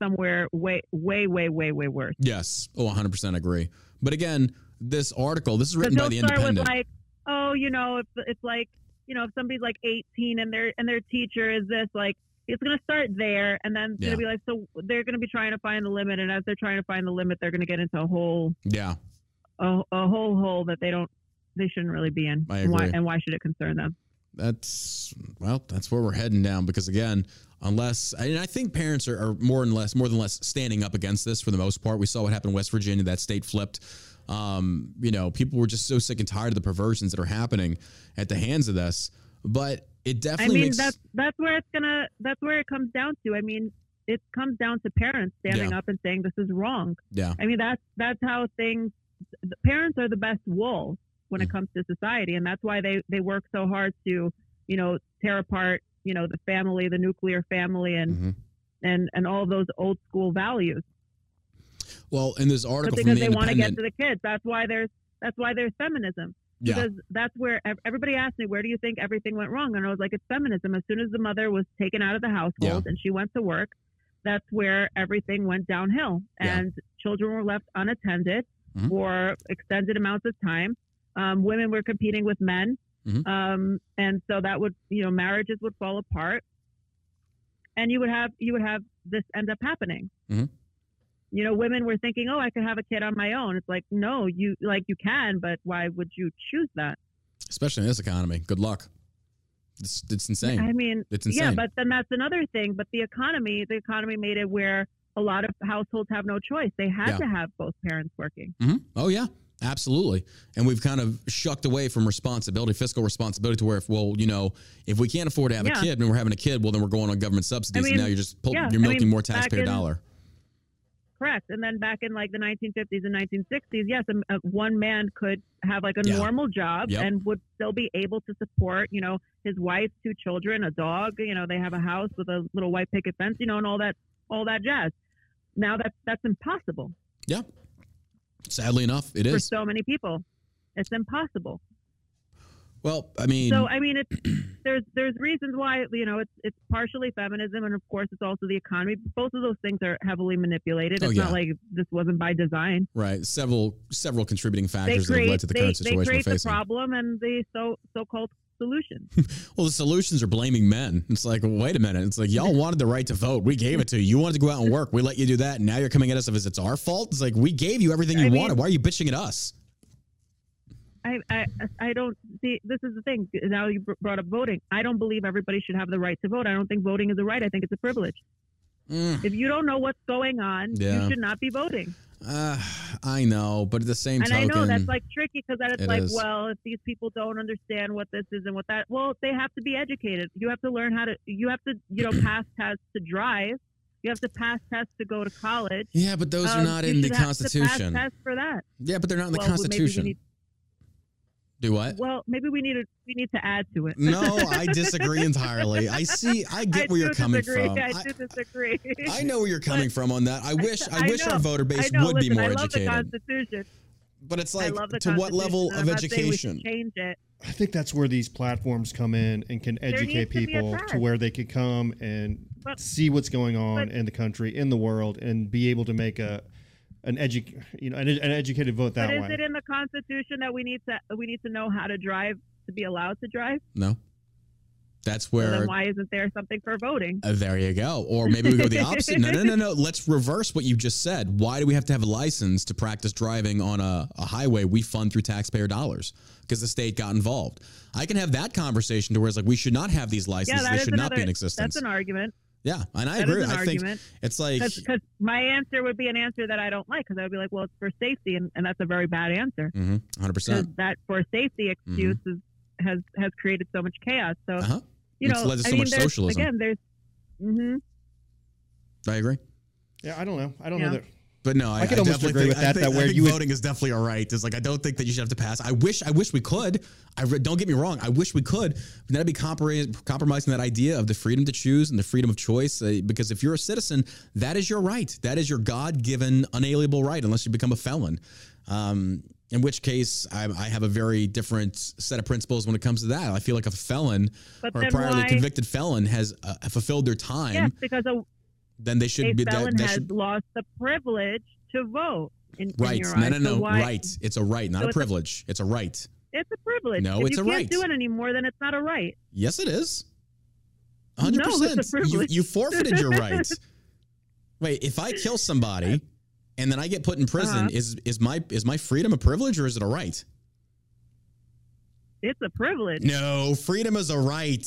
somewhere way, way, way, way, way worse. Yes. Oh, 100% agree. But again, this article, this is written by the start Independent. with like, oh, you know, it's it's like, you know, if somebody's like 18 and their and their teacher is this, like, it's going to start there, and then it's Yeah. going to be like, so they're going to be trying to find the limit, and as they're trying to find the limit, they're going to get into a whole yeah. a, a whole hole that they don't they shouldn't really be in. I And why agree. and why should it concern them? That's well, that's where we're heading down because again, unless and I think parents are, are more and less more than less standing up against this for the most part. We saw what happened in West Virginia, that state flipped. Um, you know, people were just so sick and tired of the perversions that are happening at the hands of this. But it definitely. I mean, makes that's that's where it's gonna that's where it comes down to. I mean, it comes down to parents standing Yeah. up and saying this is wrong. yeah, I mean, that's that's how things. The parents are the best wolves when Mm. it comes to society, and that's why they they work so hard to, you know, tear apart, you know, the family, the nuclear family, and Mhm. and and all those old school values. Well, in this But article from because the they want to get to the kids, that's why there's that's why there's feminism. Yeah, because that's where everybody asked me, where do you think everything went wrong? And I was like, it's feminism. As soon as the mother was taken out of the household Yeah. and she went to work, that's where everything went downhill. Yeah. And children were left unattended Mhm. for extended amounts of time. Um, women were competing with men. Mhm. Um, and so that would, you know, marriages would fall apart. And you would have you would have this end up happening. Mhm. You know, women were thinking, "Oh, I could have a kid on my own." It's like, no, you like you can, but why would you choose that? Especially in this economy. Good luck. It's, it's insane. I mean, It's insane. yeah, but then that's another thing. But the economy, the economy made it where a lot of households have no choice. They had Yeah. to have both parents working. hmm Oh yeah, absolutely. And we've kind of shucked away from responsibility, fiscal responsibility, to where if well, you know, if we can't afford to have a kid and we're having a kid, well then we're going on government subsidies, I and now you're just pull, yeah, you're I milking mean, more taxpayer in- dollar. Correct. And then back in like the 1950s and 1960s, yes, a, a, one man could have like a Yeah. normal job Yep. and would still be able to support, you know, his wife, two children, a dog. You know, they have a house with a little white picket fence, you know, and all that, all that jazz. Now that's that's impossible Yeah. Sadly enough, it for is. so many people. It's impossible. Well, I mean, So I mean, it's there's there's reasons why you know it's it's partially feminism and of course it's also the economy. Both of those things are heavily manipulated. Oh, It's yeah. not like this wasn't by design. right, several several contributing factors that have led to the they, current they situation we're create the problem and the so so called solution. Well, the solutions are blaming men. It's like, wait a minute. It's like y'all wanted the right to vote. We gave it to you. You wanted to go out and work. We let you do that, and now you're coming at us as if it's our fault. It's like we gave you everything you I mean- wanted. Why are you bitching at us? I, I I don't see. This is the thing. Now you brought up voting. I don't believe everybody should have the right to vote. I don't think voting is a right. I think it's a privilege. Mm, If you don't know what's going on, Yeah. you should not be voting. uh, I know, but at the same time, And token, I know that's like tricky because It like, is. well, if these people don't understand what this is and what that, well, they have to be educated. You have to learn how to. You have to, you know, pass tests to drive. You have to pass tests to go to college. yeah, but those are Um, not you in the should have to Constitution. Pass tests for that. Yeah, but they're not in the Well, Constitution. Need- Do what? Well, maybe we need to we need to add to it. No, I disagree entirely. I see. I get I where you're coming disagree. from. I I, do disagree. I know where you're coming from on that. I wish. I, I wish our voter base know. would listen, be more I love educated. the Constitution. But it's like, to what level of I'm not we education? Change it. I think that's where these platforms come in and can educate to people to test. where they could come and But- see what's going on but- in the country, in the world, and be able to make a an edu- you know an, an educated vote that But is way. it in the Constitution that we need to we need to know how to drive to be allowed to drive? No. That's So where then why isn't there something for voting? Uh, there you go. Or maybe we go the opposite. No, no, no, no. Let's reverse what you just said. Why do we have to have a license to practice driving on a, a highway we fund through taxpayer dollars? Because the state got involved. I can have that conversation to where it's like we should not have these licenses. that they should another. not be in existence. That's an argument. Yeah, and I That is agree. an I think it's like Because my answer would be an answer that I don't like. Because I would be like, well, it's for safety, and, and that's a very bad answer. mhm, 100%. That for safety excuse is, has has created so much chaos. So Mm-hmm. Uh-huh. you It's know, led to so I mean, much there's, socialism. Again, there's. hmm I agree. yeah, I don't know. I don't Yeah. know that. But no, I, I could almost definitely agree think, with that, I think, that I where think you would- voting is definitely all right. It's like I don't think that you should have to pass. I wish, I wish we could. I re- don't get me wrong. I wish we could, but that'd be comprom- compromising that idea of the freedom to choose and the freedom of choice. Uh, because if you're a citizen, that is your right. That is your God-given, unalienable right, unless you become a felon. Um, in which case, I, I have a very different set of principles when it comes to that. I feel like a felon But or a priorly why- convicted felon has uh, fulfilled their time. Yes, because a, Then they should a be. Felon that has should, lost the privilege to vote. In, in Right. your No, no, no. So why- right. It's a right, not So a it's a- privilege. it's a right. It's a privilege. No, if it's you can't do it anymore, then it's not a right. Yes, it is. No, Hundred it's a percent. You, privilege. you forfeited your right. Wait, if I kill somebody and then I get put in prison, Uh-huh. is is my is my freedom a privilege or is it a right? It's a privilege. No, freedom is a right.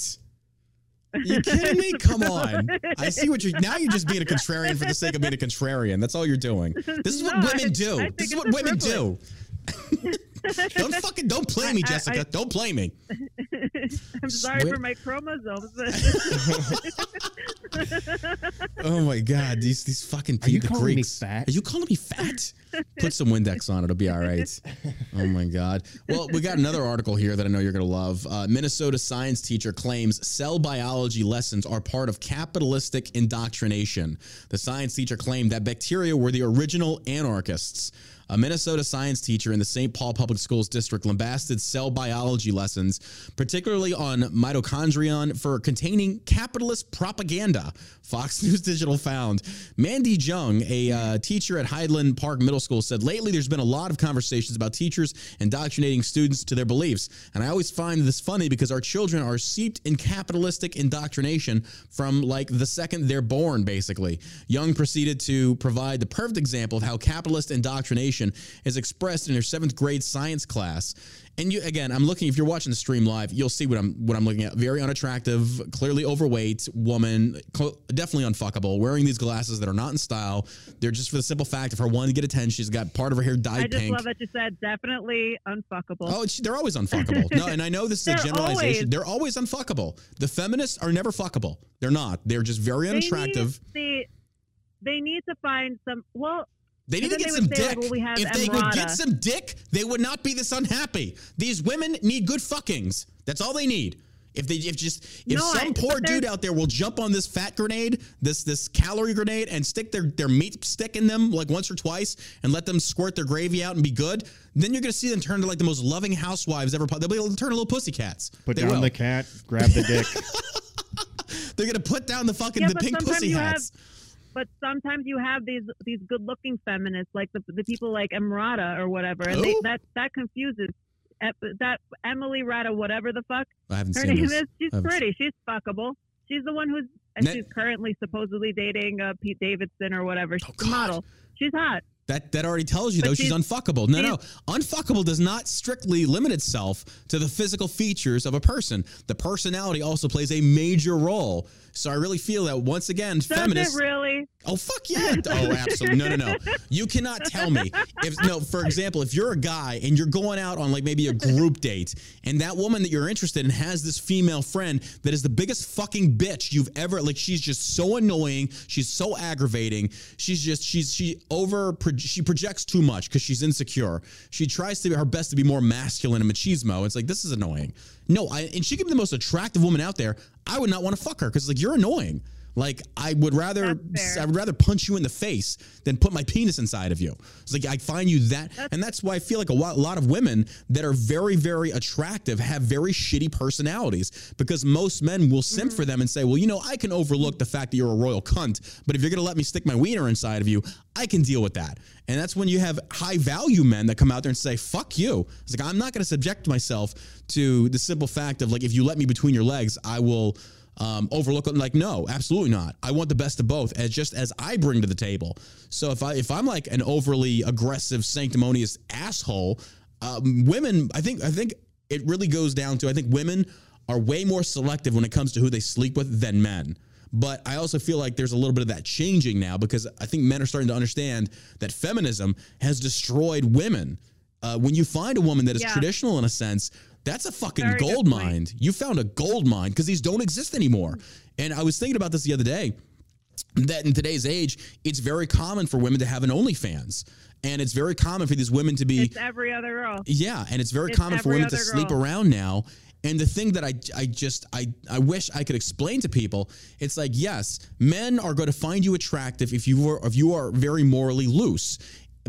You kidding me? Come on. I see what you're now. You're just being a contrarian for the sake of being a contrarian. That's all you're doing. This is what No, women do. I think This is what women do. don't fucking don't play me, I- I- Jessica. I- don't play me. I'm sorry Swear- for my chromosomes. Oh my god, these these fucking Are you the calling me fat? Are you calling me fat? Put some Windex on; it, it'll be all right. Oh my god. Well, we got another article here that I know you're gonna love. Uh, Minnesota science teacher claims cell biology lessons are part of capitalistic indoctrination. The science teacher claimed that bacteria were the original anarchists. A Minnesota science teacher in the St. Paul Public Schools district lambasted cell biology lessons, particularly on mitochondrion, for containing capitalist propaganda. Fox News Digital found. Mandy Jung, a uh, teacher at Highland Park Middle School, said lately there's been a lot of conversations about teachers indoctrinating students to their beliefs. And I always find this funny because our children are seeped in capitalistic indoctrination from like the second they're born, basically. Young proceeded to provide the perfect example of how capitalist indoctrination is expressed in her seventh grade science class. And you again, I'm looking. If you're watching the stream live, you'll see what I'm what I'm looking at. Very unattractive, clearly overweight woman, cl- definitely unfuckable. Wearing these glasses that are not in style. They're just for the simple fact of her wanting to get attention. She's got part of her hair dyed pink. I just pink. love that you said definitely unfuckable. Oh, they're always unfuckable. No, and I know this is a generalization. always- They're always unfuckable. The feminists are never fuckable. They're not. They're just very They unattractive. Need, they, they need to find some. Well, They need to get some dick. like, well, we have if they could get some dick, they would not be this unhappy. These women need good fuckings. That's all they need. If they if just if No, I- some poor dude out there will jump on this fat grenade, this this calorie grenade, and stick their their meat stick in them like once or twice, and let them squirt their gravy out and be good, then you're gonna see them turn to like the most loving housewives ever. They'll be able to turn to little pussycats. Put They down will. the cat, grab the dick. They're gonna put down the fucking Yeah, the pink pussy you hats. But sometimes you have these these good looking feminists like the the people like Emrata or whatever, and they, that that confuses. That Emily Rata, whatever the fuck I haven't her seen name this. is, she's pretty. She's fuckable. She's the one who's and Ne- she's currently supposedly dating uh, Pete Davidson or whatever. She's Oh, a model. She's hot. That that already tells you But though she's, she's- unfuckable. No, no, unfuckable does not strictly limit itself to the physical features of a person. The personality also plays a major role. So I really feel that once again, Does feminists. really? Oh fuck yeah! Oh, absolutely. No, no, no. You cannot tell me if no. For example, if you're a guy and you're going out on like maybe a group date, and that woman that you're interested in has this female friend that is the biggest fucking bitch you've ever like. She's just so annoying. She's so aggravating. She's just she's she over she projects too much because she's insecure. She tries to be her best to be more masculine and machismo. It's like this is annoying. No, I, and she could be the most attractive woman out there. I would not want to fuck her because like you're annoying. Like I would rather I would rather punch you in the face than put my penis inside of you. It's like I find you that, and that's why I feel like a lot, a lot of women that are very, very attractive have very shitty personalities because most men will simp for them and say, "Well, you know, I can overlook the fact that you're a royal cunt, but if you're gonna let me stick my wiener inside of you, I can deal with that." And that's when you have high value men that come out there and say, "Fuck you." It's like I'm not gonna subject myself to the simple fact of like if you let me between your legs, I will um, overlook. Like, no, absolutely not. I want the best of both, as just as I bring to the table. So if I if I'm like an overly aggressive, sanctimonious asshole, um, women, I think I think it really goes down to I think women are way more selective when it comes to who they sleep with than men. But I also feel like there's a little bit of that changing now because I think men are starting to understand that feminism has destroyed women. Uh, when you find a woman that is Yeah. traditional in a sense, that's a fucking Very gold mine. You found a gold mine because these don't exist anymore. And I was thinking about this the other day that in today's age, it's very common for women to have an OnlyFans. And it's very common for these women to be It's every other girl. yeah, and it's very It's common for women to other sleep around now. And the thing that I, I just I, I wish I could explain to people, it's like yes, men are going to find you attractive if you are if you are very morally loose.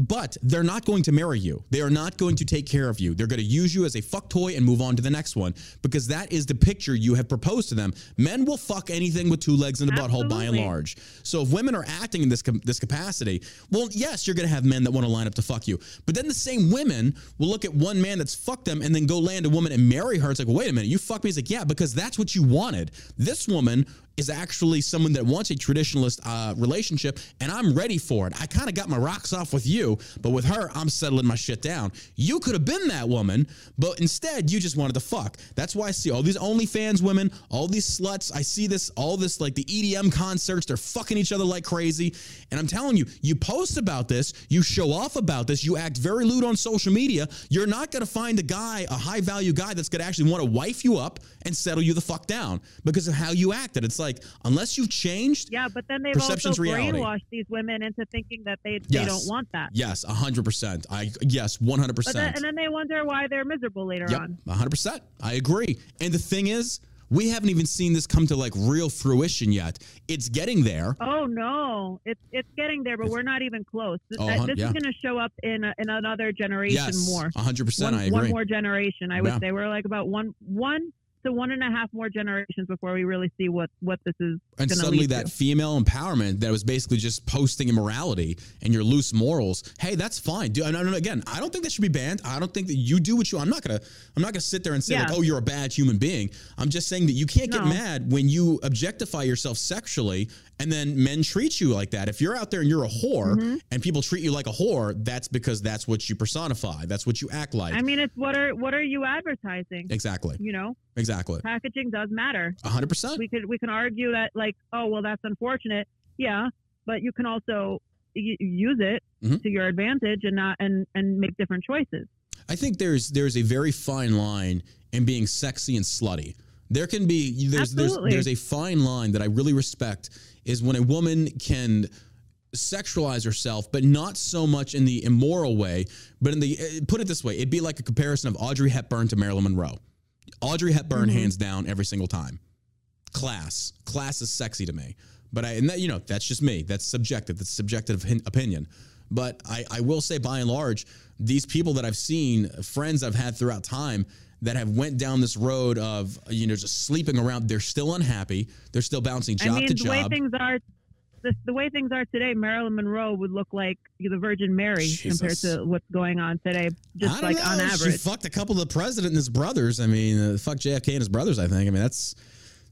But they're not going to marry you. They are not going to take care of you. They're going to use you as a fuck toy and move on to the next one because that is the picture you have proposed to them. Men will fuck anything with two legs in the butthole by and large. So if women are acting in this com- this capacity, well, yes, you're going to have men that want to line up to fuck you. But then the same women will look at one man that's fucked them and then go land a woman and marry her. It's like, wait a minute, you fucked me. It's like, yeah, because that's what you wanted. This woman is actually someone that wants a traditionalist uh, relationship, and I'm ready for it. I kind of got my rocks off with you, but with her, I'm settling my shit down. You could have been that woman, but instead, you just wanted to fuck. That's why I see all these OnlyFans women, all these sluts. I see this, all this, like the EDM concerts, they're fucking each other like crazy. And I'm telling you, you post about this, you show off about this, you act very lewd on social media. You're not going to find a guy, a high value guy, that's going to actually want to wife you up and settle you the fuck down because of how you acted. It's like, unless you've changed, Yeah, but then they've also reality. brainwashed these women into thinking that they Yes. they don't want that. yes, 100%. I, yes, 100%. And then they wonder why they're miserable later Yep, on. 100%. I agree. And the thing is, We haven't even seen this come to like real fruition yet. It's getting there. Oh no, it's it's getting there, but we're not even close. Oh, this, Oh, this yeah. is going to show up in a, in another generation Yes, more. hundred percent. One, I agree. one more generation, I would Yeah. say. We're like about one one to one and a half more generations before we really see what what this is and suddenly that to. female empowerment that was basically just posting immorality and your loose morals hey that's fine. Do again i don't think that should be banned. I don't think that you do what you i'm not gonna i'm not gonna sit there and say like oh you're a bad human being. I'm just saying that you can't get No. mad when you objectify yourself sexually and then men treat you like that. If you're out there and you're a whore Mm-hmm. and people treat you like a whore that's because that's what you personify. That's what you act like. I mean, it's what are what are you advertising? exactly. You know, exactly packaging does matter. 100% We could we can argue that like, oh well, that's unfortunate. Yeah, but you can also y- use it Mhm. to your advantage and not and and make different choices. I think there's there's a very fine line in being sexy and slutty. There can be there's there's Absolutely. there's a fine line that I really respect is when a woman can sexualize herself, but not so much in the immoral way, but in the eh, put it this way, it'd be like a comparison of Audrey Hepburn to Marilyn Monroe. Audrey Hepburn, Mm-hmm. hands down, every single time. Class, class is sexy to me, but I and that, you know that's just me. That's subjective. That's subjective opinion. But I, I will say, by and large, these people that I've seen, friends I've had throughout time, that have went down this road of you know just sleeping around. They're still unhappy. They're still bouncing job I mean, to the way job. things are, the, the way things are today, Marilyn Monroe would look like the Virgin Mary compared to what's going on today, I just don't like on know. She fucked a couple of the president and his brothers. I mean, uh, fuck JFK and his brothers. I think. I mean, that's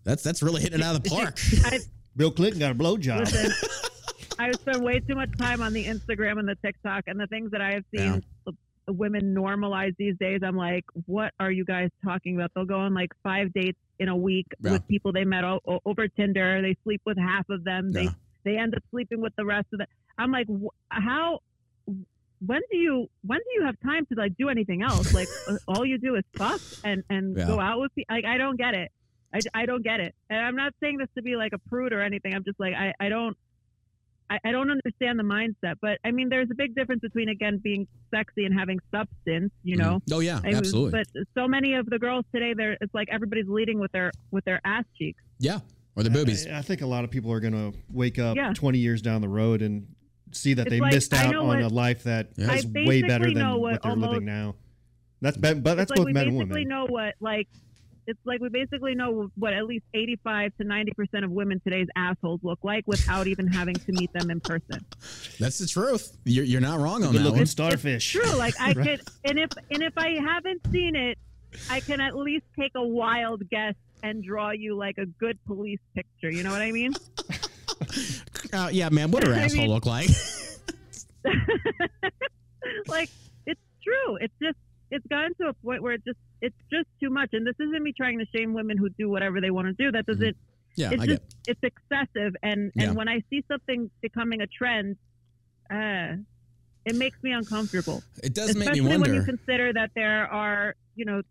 that's that's really hitting it out of the park. I, Bill Clinton got a blowjob. listen, I spend way too much time on the Instagram and the TikTok and the things that I have seen the- the women normalize these days. I'm like, what are you guys talking about? They'll go on like five dates in a week Yeah. with people they met o- o- over Tinder. They sleep with half of them. They Yeah. They end up sleeping with the rest of them. I'm like, how? When do you when do you have time to like do anything else? Like uh, all you do is fuck and and Yeah. go out with people. Like I don't get it. I, I don't get it. And I'm not saying this to be like a prude or anything. I'm just like I, I don't I, I don't understand the mindset. But I mean there's a big difference between again being sexy and having substance, you know. Oh yeah, I mean, absolutely. But so many of the girls today they're it's like everybody's leading with their with their ass cheeks. yeah, or the boobies. I, I think a lot of people are going to wake up Yeah. 20 years down the road and see that It's they like, missed out on what- a life that Yeah. is way better than what, what they're almost- living now. That's be- but that's it's like both we men and basically women. know what like it's like we basically know what at least 85 to 90 percent of women today's assholes look like without even having to meet them in person. That's the truth. You're, you're not wrong on Good that looking one. starfish. True, like I Right. could, and if and if I haven't seen it, I can at least take a wild guess and draw you like a good police picture. You know what I mean? Uh, yeah, man. What her asshole mean- look like? like it's true. It's just it's gotten to a point where it just it's just too much. And this isn't me trying to shame women who do whatever they want to do. That doesn't. yeah, it's I just get. it's excessive. And Yeah. and when I see something becoming a trend, uh, it makes me uncomfortable. It does make Especially me when you consider that there are you know.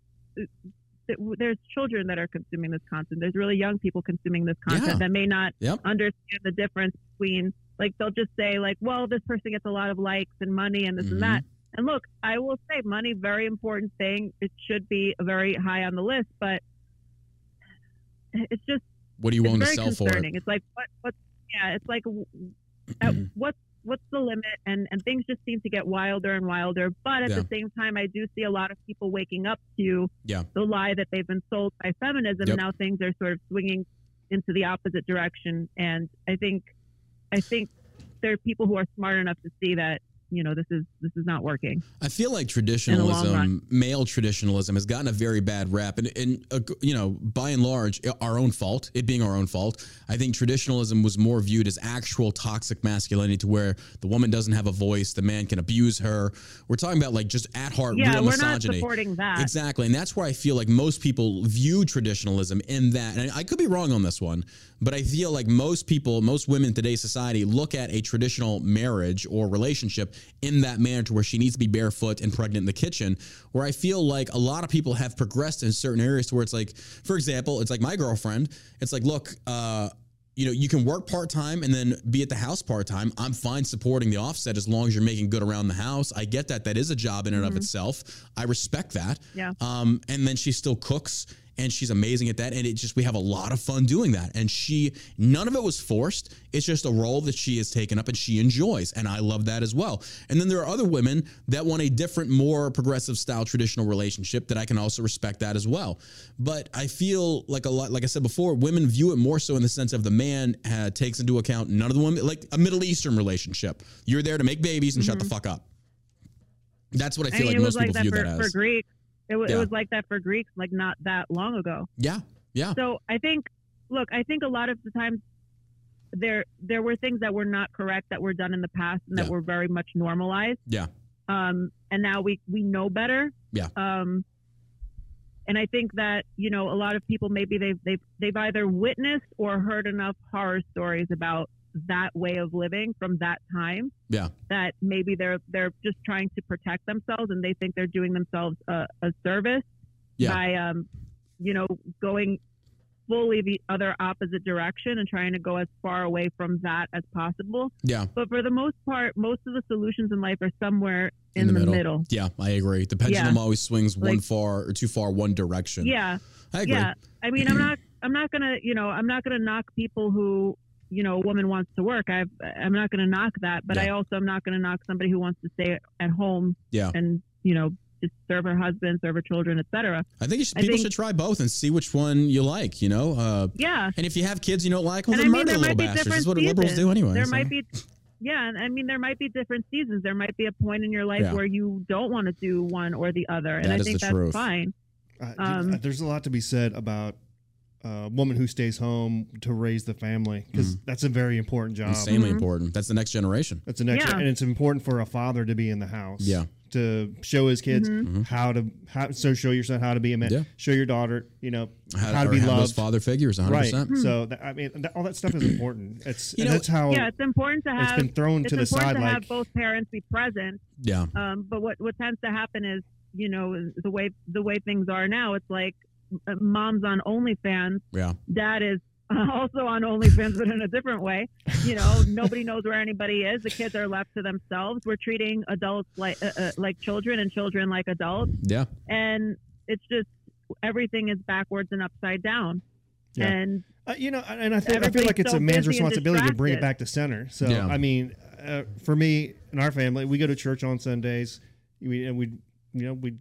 Th- th- There's children that are consuming this content. There's really young people consuming this content Yeah. that may not Yep. understand the difference between like they'll just say like well this person gets a lot of likes and money and this Mhm. and that and look i will say money very important thing it should be very high on the list but it's just What are you willing to sell for it? it's like what what yeah it's like at what what's the limit and and things just seem to get wilder and wilder but at Yeah. the same time i do see a lot of people waking up to Yeah. the lie that they've been sold by feminism Yep. and now things are sort of swinging into the opposite direction and i think i think there are people who are smart enough to see that you know this is this is not working I feel like traditionalism, male traditionalism, has gotten a very bad rap, and, and uh, you know, by and large, our own fault. It being our own fault. I think traditionalism was more viewed as actual toxic masculinity, to where the woman doesn't have a voice, the man can abuse her. We're talking about like just at heart yeah real we're not misogyny. supporting that Exactly. And that's where I feel like most people view traditionalism in that. And I could be wrong on this one, but I feel like most people, most women in today's society look at a traditional marriage or relationship in that manner to where she needs to be barefoot and pregnant in the kitchen. Where I feel like a lot of people have progressed in certain areas to where it's like, for example, it's like my girlfriend, it's like, look, uh, you know, you can work part time and then be at the house part time. I'm fine supporting the offset as long as you're making good around the house. I get that. That is a job in and of itself. I respect that. Yeah. Um, and then she still cooks and she's amazing at that. And it just we have a lot of fun doing that. And she none of it was forced. It's just a role that she has taken up and she enjoys, and I love that as well. And then there are other women that want a different, more progressive style traditional relationship that I can also respect that as well. But I feel like a lot, like I said before, women view it more so in the sense of the man uh, takes into account none of the women, like a Middle Eastern relationship. You're there to make babies and shut the fuck up. That's what I I feel mean, like most like people view for, that for as. It, wa- Yeah. it was like that for Greeks, like not that long ago. Yeah, yeah, So I think, look, I think a lot of the times there there were things that were not correct that were done in the past and that Yeah. were very much normalized. yeah, Um, and now we we know better. Yeah. Um, and I think that you know a lot of people maybe they've they've they've either witnessed or heard enough horror stories about that way of living from that time yeah, that maybe they're they're just trying to protect themselves and they think they're doing themselves a, a service Yeah. by um you know going fully the other opposite direction and trying to go as far away from that as possible yeah. but for the most part most of the solutions in life are somewhere in, the, middle. Yeah, I agree. The pendulum always swings one far or too far one direction. yeah I agree. yeah i mean i'm not i'm not gonna you know i'm not gonna knock people who you know a woman wants to work i've i'm not gonna knock that but Yeah. i also am not gonna knock somebody who wants to stay at home Yeah. and you know just serve her husband serve her children etc I think you should, I people think- should try both and see which one you like. You know, uh, yeah and if you have kids you don't like, well, and then i mean murder little might be bastards. different That's what seasons. liberals do anyway. there so. might be yeah and i mean there might be different seasons there might be a point in your life Yeah. where you don't want to do one or the other and That i think the that's truth. fine Uh, Um, there's a lot to be said about a woman who stays home to raise the family because that's a very important job. Insanely Mhm. important. That's the next generation. That's the next, Yeah. and it's important for a father to be in the house. Yeah. To show his kids Mhm. how to how so show your son how to be a man. Yeah. Show your daughter, you know, how, How, to be have those loved. father figures, 100. Right. percent So that, I mean, that, all that stuff is important. It's You know- that's how yeah it's important to have. It's been thrown it's to the side. to Like have both parents be present Yeah, Um, but what what tends to happen is, you know, the way the way things are now, it's like uh, mom's on OnlyFans, yeah, dad is also on OnlyFans, but in a different way. You know, nobody knows where anybody is. The kids are left to themselves. We're treating adults like uh, uh, like children and children like adults, yeah. and it's just everything is backwards and upside down. Yeah. And Uh, you know, and I, th- I feel like it's so a man's responsibility to bring it back to center. So, Yeah. I mean, uh, for me and our family, we go to church on Sundays, we, and we, you know, we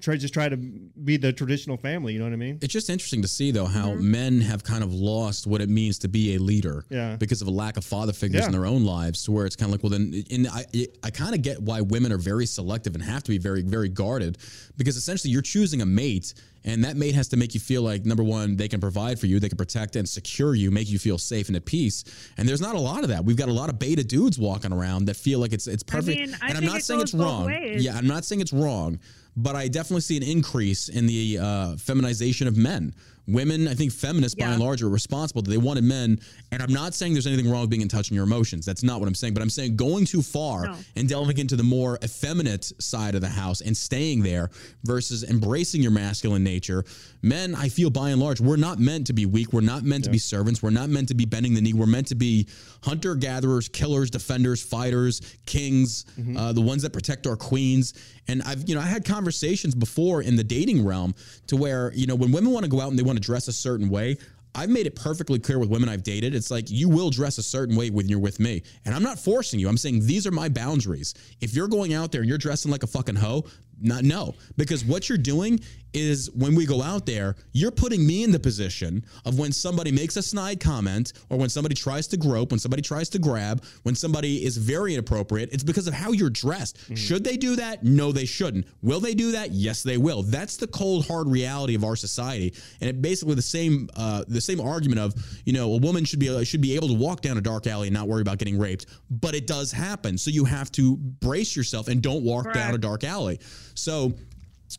try just try to be the traditional family. You know what I mean? It's just interesting to see though how Mm-hmm. men have kind of lost what it means to be a leader. Yeah. Because of a lack of father figures Yeah. in their own lives, to where it's kind of like, well, then, and I, I kind of get why women are very selective and have to be very, very guarded, because essentially you're choosing a mate, and that mate has to make you feel like number one, they can provide for you, they can protect and secure you, make you feel safe and at peace. And there's not a lot of that. We've got a lot of beta dudes walking around that feel like it's it's perfect. mean, I and I'm think not it saying it's wrong. ways. Yeah, I'm not saying it's wrong, but I definitely see an increase in the uh, feminization of men. Women, I think feminists by and large are responsible that they wanted men. And I'm not saying there's anything wrong with being in touch in your emotions. That's not what I'm saying. But I'm saying going too far No. and delving into the more effeminate side of the house and staying there versus embracing your masculine nature. Men, I feel by and large, we're not meant to be weak. We're not meant to be servants. We're not meant to be bending the knee. We're meant to be hunter gatherers, killers, defenders, fighters, kings, uh, the ones that protect our queens. And I've, you know, I had conversations before in the dating realm to where, you know, when women want to go out and they want to dress a certain way, I've made it perfectly clear with women I've dated. It's like you will dress a certain way when you're with me. And I'm not forcing you. I'm saying these are my boundaries. If you're going out there and you're dressing like a fucking hoe, not no. Because what you're doing is when we go out there, you're putting me in the position of when somebody makes a snide comment or when somebody tries to grope, when somebody tries to grab, when somebody is very inappropriate, it's because of how you're dressed. Should they do that? No, they shouldn't. Will they do that? Yes, they will. That's the cold, hard reality of our society. And it basically the same uh, the same argument of, you know, a woman should be should be able to walk down a dark alley and not worry about getting raped, but it does happen. So you have to brace yourself and don't walk down a dark alley. So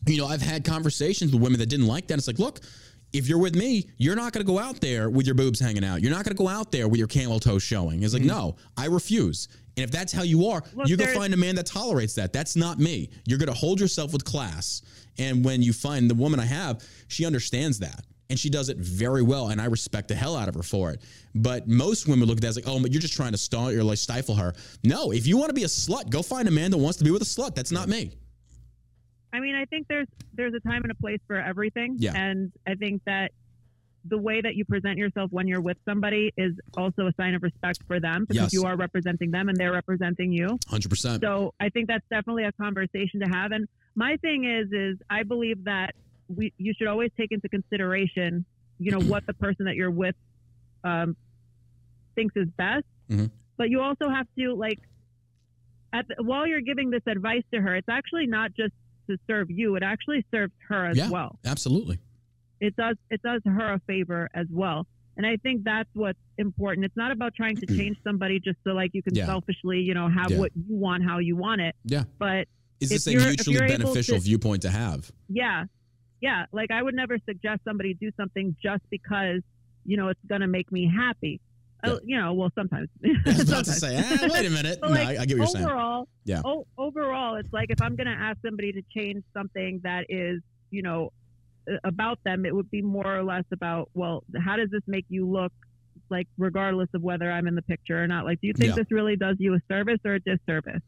you know, I've had conversations with women that didn't like that. It's like, look, if you're with me, you're not going to go out there with your boobs hanging out. You're not going to go out there with your camel toe showing. It's like, mm-hmm. no, I refuse. And if that's how you are, Look, you go find a man that tolerates that. That's not me. You're going to hold yourself with class. And when you find the woman I have, she understands that. And she does it very well, and I respect the hell out of her for it. But most women look at that as like, oh, but you're just trying to stall or like stifle her. No, if you want to be a slut, go find a man that wants to be with a slut. That's not me. I mean, I think there's there's a time and a place for everything. Yeah. And I think that the way that you present yourself when you're with somebody is also a sign of respect for them because Yes. you are representing them and they're representing you. Hundred percent. So I think that's definitely a conversation to have. And my thing is, is I believe that we you should always take into consideration, you know, what the person that you're with um, thinks is best. Mhm. But you also have to like, at the, while you're giving this advice to her, it's actually not just to serve you; it actually serves her as Yeah. well. Absolutely. It does it does her a favor as well. And I think that's what's important. It's not about trying to mm-hmm. change somebody just so like you can Yeah. selfishly, you know, have Yeah. what you want, how you want it. Yeah. But Is this a mutually beneficial to- viewpoint to have? yeah, yeah. Like I would never suggest somebody do something just because you know it's gonna make me happy. Uh, you know, well sometimes. I was about to say, ah, wait a minute. No, like I, I get what you're saying. overall, Yeah. o- overall, it's like if I'm gonna ask somebody to change something that is, you know, about them, it would be more or less about, well, how does this make you look? Like regardless of whether I'm in the picture or not. Like, do you think Yeah. this really does you a service or a disservice?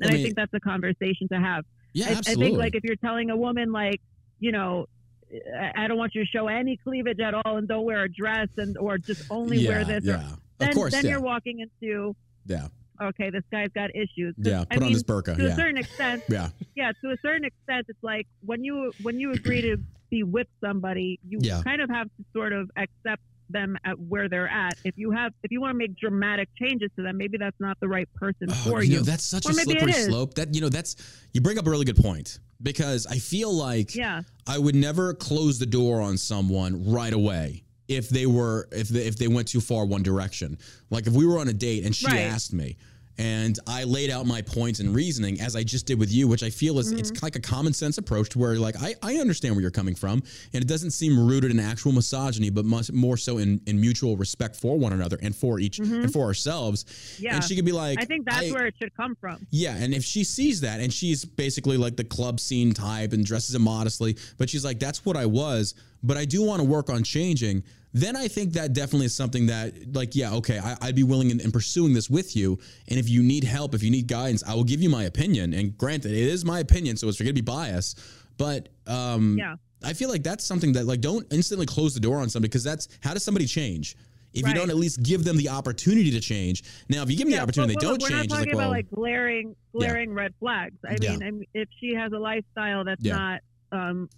And I I, think that's a conversation to have. Yeah, I, I think like if you're telling a woman like, you know, I, I don't want you to show any cleavage at all and don't wear a dress and or just only yeah, wear this. Or, Yeah. then of course. then yeah. you're walking into yeah. okay, this guy's got issues. Yeah. I Put on mean, his burqa. to a certain extent, Yeah. yeah, to a certain extent, it's like when you when you agree to be with somebody, you Yeah. kind of have to sort of accept them at where they're at. If you have if you want to make dramatic changes to them, maybe that's not the right person Oh, for you you. know, that's such Or a slippery slope. That you know, that's you bring up a really good point because I feel like yeah, I would never close the door on someone right away if they were if they, if they went too far one direction. Like if we were on a date and she Right. asked me and I laid out my points and reasoning as I just did with you, which I feel is Mm-hmm. it's like a common sense approach to where like I, I understand where you're coming from and it doesn't seem rooted in actual misogyny, but much more so in, in mutual respect for one another and for each and for ourselves. Mm-hmm. Yeah. And she could be like I think that's I- where it should come from. yeah, and if she sees that and she's basically like the club scene type and dresses immodestly, but she's like, that's what I was, but I do want to work on changing, then I think that definitely is something that, like, yeah, okay, I, I'd be willing in, in pursuing this with you. And if you need help, if you need guidance, I will give you my opinion. And granted, it is my opinion, so it's going to be biased, but um, Yeah. I feel like that's something that, like, don't instantly close the door on somebody because that's how does somebody change? If you don't at least give them the opportunity to change. Now, if you give them the opportunity, but they don't we're change. not It's talking like, about well, like glaring, glaring red flags. I Yeah. mean, I mean, if she has a lifestyle that's Yeah. not um,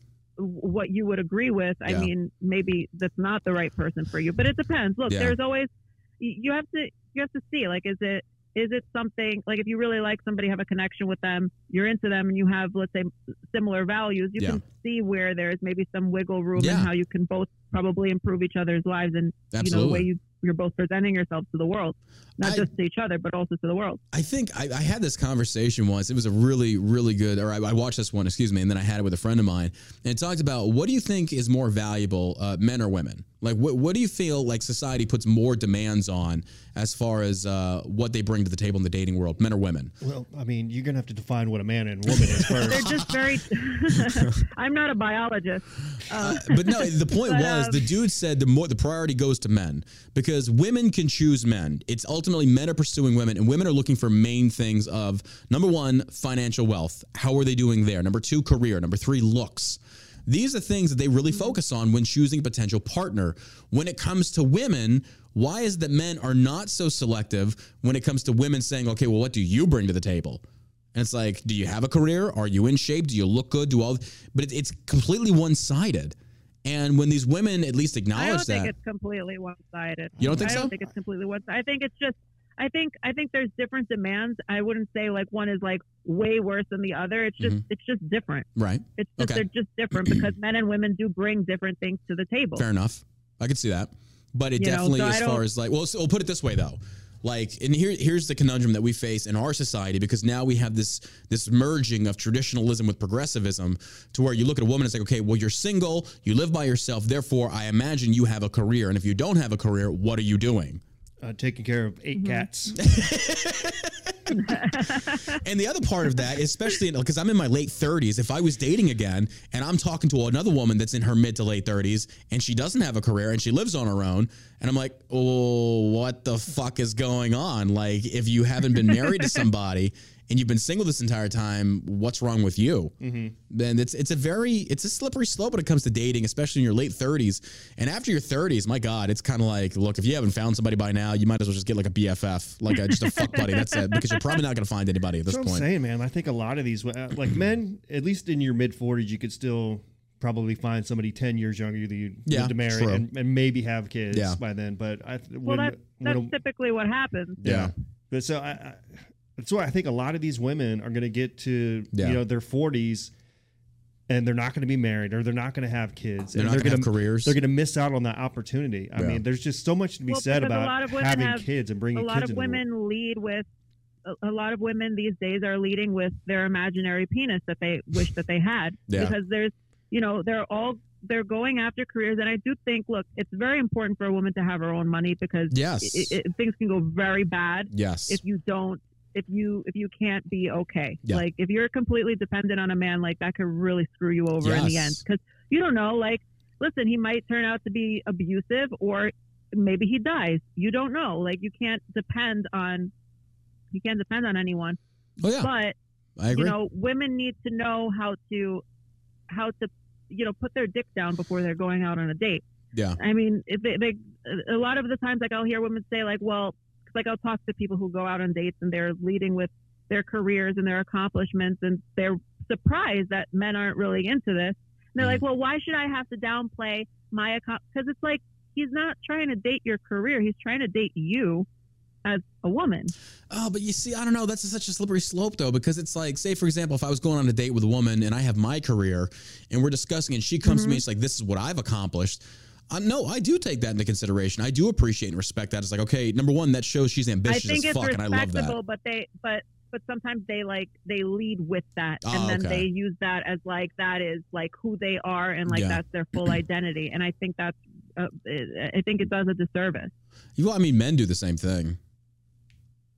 what you would agree with, I Yeah. mean, maybe that's not the right person for you. But it depends. Look, Yeah. there's always you have to you have to see like is it is it something like if you really like somebody, have a connection with them, you're into them, and you have let's say similar values, you Yeah. can see where there's maybe some wiggle room Yeah. in how you can both probably improve each other's lives and you know the way you you're both presenting yourselves to the world, not I- just to each other, but also to the world. I think I, I had this conversation once. It was a really, really good, or I, I watched this one, excuse me, and then I had it with a friend of mine. And it talked about what do you think is more valuable, uh, men or women? Like, what, what do you feel like society puts more demands on as far as uh, what they bring to the table in the dating world, men or women? Well, I mean, you're gonna have to define what a man and woman is first. They're just very. I'm not a biologist. Uh, But no, the point But, was um, the dude said the more the priority goes to men because women can choose men. It's ultimately men are pursuing women, and women are looking for main things of number one, financial wealth. How are they doing there? Number two, career. Number three, looks. These are things that they really mm-hmm. focus on when choosing a potential partner. When it comes to women, why is it that men are not so selective when it comes to women saying, okay, well, what do you bring to the table? And it's like, do you have a career? Are you in shape? Do you look good? Do all? But it, it's completely one sided. And when these women at least acknowledge that, I don't think it's completely one-sided. You don't think I so? don't think it's completely one. Sided. I think it's just. I think I think there's different demands. I wouldn't say like one is like way worse than the other. It's just mm-hmm. it's just different. right? It's just Okay. they're just different because men and women do bring different things to the table. Fair enough. I could see that. But it You know, definitely, so as far as like, well, so we'll put it this way though. Like, and here, here's the conundrum that we face in our society because now we have this this merging of traditionalism with progressivism, to where you look at a woman and it's like, okay, well, you're single, you live by yourself, therefore, I imagine you have a career, and if you don't have a career, what are you doing? Uh, taking care of 8 Mm-hmm. cats. And the other part of that, especially because I'm in my late 30s, if I was dating again and I'm talking to another woman that's in her mid to late 30s and she doesn't have a career and she lives on her own, and I'm like, oh, what the fuck is going on? Like, if you haven't been married to somebody and you've been single this entire time, what's wrong with you? Mm-hmm. Then it's it's a very it's a slippery slope when it comes to dating, especially in your late 30s. And after your 30s, my God, it's kind of like, look, if you haven't found somebody by now, you might as well just get like a BFF, like a, just a fuck buddy. That's it, because you're probably not going to find anybody at this That's what I'm point. saying, man. I think a lot of these, uh, like men, at least in your mid 40s, you could still probably find somebody 10 years younger that you Yeah, need to marry and, and maybe have kids Yeah. by then. But I, Well, when, that's, that's when typically what happens. Yeah. But so I, I that's why I think a lot of these women are going to get to Yeah. you know their 40s and they're not going to be married or they're not going to have kids They're and not they're gonna have careers. They're going to miss out on that opportunity. I Yeah. mean, there's just so much to be Well, said because a about lot of women having have- kids and bringing a lot kids of into the world. women lead with a, a lot of women these days are leading with their imaginary penis that they wish that they had Yeah. because there's you know they're all they're going after careers and i do think look it's very important for a woman to have her own money because Yes. it, it, things can go very bad yes. if you don't if you if you can't be okay. Yeah. like if you're completely dependent on a man like that could really screw you over in the end. Because you don't know like listen he might turn out to be abusive or maybe he dies. You don't know. Like you can't depend on you can't depend on anyone. Oh yeah, but I agree. you know women need to know how to how to you know put their dick down before they're going out on a date. Yeah. I mean, if they, they, a lot of the times, like I'll hear women say, like, well, like I'll talk to people who go out on dates and they're leading with their careers and their accomplishments, and they're surprised that men aren't really into this. And they're Mm-hmm. like, well, why should I have to downplay my accomplishments? Because it's like he's not trying to date your career; he's trying to date you as a woman. Oh, but you see, I don't know. That's such a slippery slope, though, because it's like, say, for example, if I was going on a date with a woman and I have my career and we're discussing, and she comes to Mm-hmm. me, it's like, this is what I've accomplished. No, I do take that into consideration. I do appreciate and respect that. It's like, okay, number one, that shows she's I ambitious think as it's fuck, and I love that. but they, but. But sometimes they like they lead with that, Oh, and then okay. they use that as like that is like who they are, and like Yeah. that's their full identity. And I think that's uh, I think it does a disservice. You, Well, I mean, men do the same thing.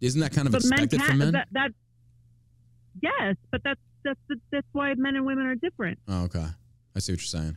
Isn't that kind of but men expected can from men? that, that yes, but that's that's that's why men and women are different. oh, okay. I see what you're saying.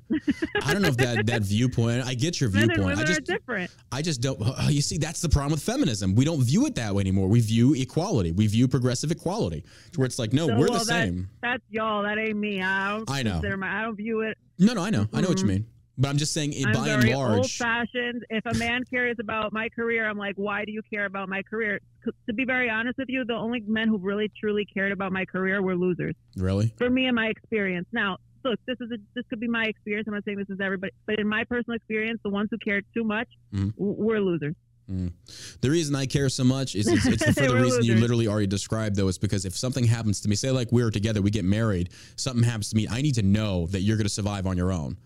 I don't know if that that viewpoint. I get your Men viewpoint. I just are different. I just don't. uh, You see, that's the problem with feminism. We don't view it that way anymore. We view equality. We view progressive equality, to where it's like, no, So, we're well, the that- same. That's y'all. That ain't me. I don't I know. my. I don't view it. No, no, I know, I know what you Mhm. mean. But I'm just saying, I'm by and large, old fashioned. If a man cares about my career, I'm like, why do you care about my career? To be very honest with you, the only men who really truly cared about my career were losers. really, For me and my experience. Now, look, this is a, this could be my experience. I'm not saying this is everybody, but in my personal experience, the ones who care too much Mhm. w- were losers. the reason I care so much is it's, it's for the reason you literally already described, though. Is because if something happens to me, say like we're together, we get married, something happens to me, I need to know that you're going to survive on your own.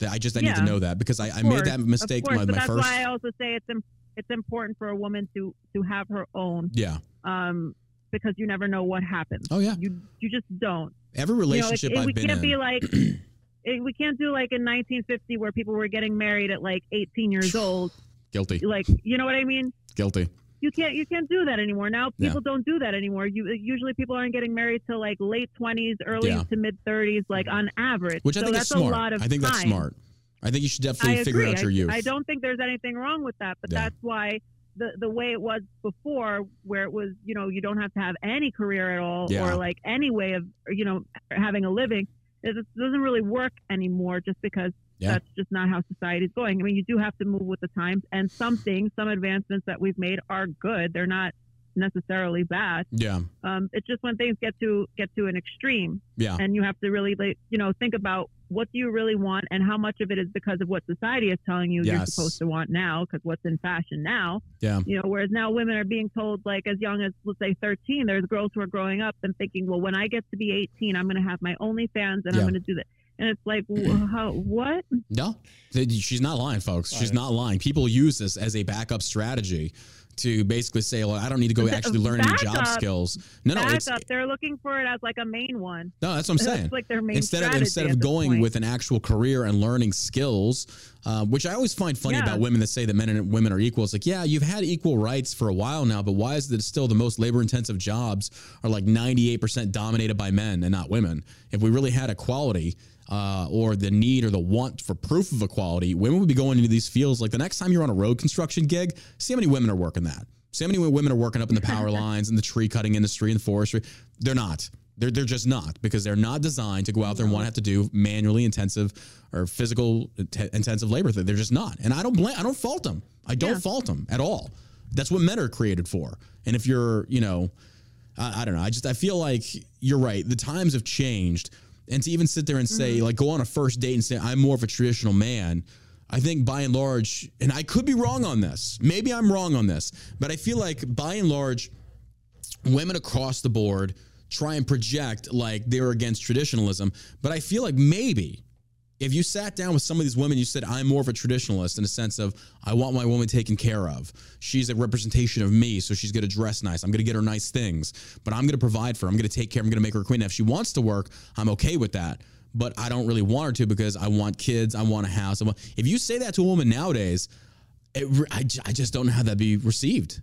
That I just I need to know that because I, I made that mistake of course, my, my that's first. why I also say it's it's important for a woman to to have her own, yeah. um, because you never know what happens. Oh yeah. You you just don't. Every You know, relationship it- I've we been can't in. be like. it- We can't do like in 1950 where people were getting married at like 18 years old. guilty. Like, you know what I mean? Guilty. You can't you can't do that anymore. Now Yeah. people don't do that anymore. You usually people aren't getting married till like late 20s, early Yeah. to mid 30s, like on average. Which I so think is that's smart. a lot of I think that's time. smart. I think you should definitely figure out your I. I don't think there's anything wrong with that, but Yeah. that's why the the way it was before, where it was, you know, you don't have to have any career at all, Yeah. or like any way of, you know, having a living. It doesn't really work anymore, just because Yeah. that's just not how society's going. I mean, you do have to move with the times, and some things, some advancements that we've made are good. They're not necessarily bad. yeah. Um, it's just when things get to get to an extreme, Yeah. and you have to really like you know think about what do you really want and how much of it is because of what society is telling you you're supposed to want now because what's in fashion now Yeah. you know whereas now women are being told like as young as let's say 13 there's girls who are growing up and thinking well when i get to be 18 i'm going to have my OnlyFans and Yeah. i'm going to do that and it's like wh- how, what No, she's not lying, folks. She's Right. not lying. People use this as a backup strategy to basically say, "Well, I don't need to go actually learn any job backup- skills." No, no, it's up they're looking for it as like a main one no. That's what I'm saying. Like their main instead of instead of going with an actual career and learning skills, uh, which I always find funny Yeah. about women that say that men and women are equal. It's like, yeah, you've had equal rights for a while now, but why is it still the most labor intensive jobs are like 98% dominated by men and not women? If we really had equality. Uh, or the need or the want for proof of equality, women would be going into these fields. Like the next time you're on a road construction gig, see how many women are working that. See how many women are working up in the power lines and the tree cutting industry and the forestry. They're not. They're, they're just not because they're not designed to go out there and want to have to do manually intensive or physical t- intensive labor. They're just not. And I don't blame, I don't fault them. I don't Yeah. fault them at all. That's what men are created for. And if you're, you know, I, I don't know. I just I feel like you're right. The times have changed, and to even sit there and say mm-hmm. like go on a first date and say I'm more of a traditional man. I think by and large, and I could be wrong on this. Maybe I'm wrong on this, but I feel like by and large, women across the board try and project like they're against traditionalism. But I feel like maybe if you sat down with some of these women, you said, I'm more of a traditionalist in a sense of I want my woman taken care of. She's a representation of me, so she's going to dress nice. I'm going to get her nice things, but I'm going to provide for her. I'm going to take care. I'm going to make her a queen. If she wants to work, I'm okay with that. But I don't really want her to because I want kids. I want a house. If you say that to a woman nowadays, it, I, I just don't know how that'd be received.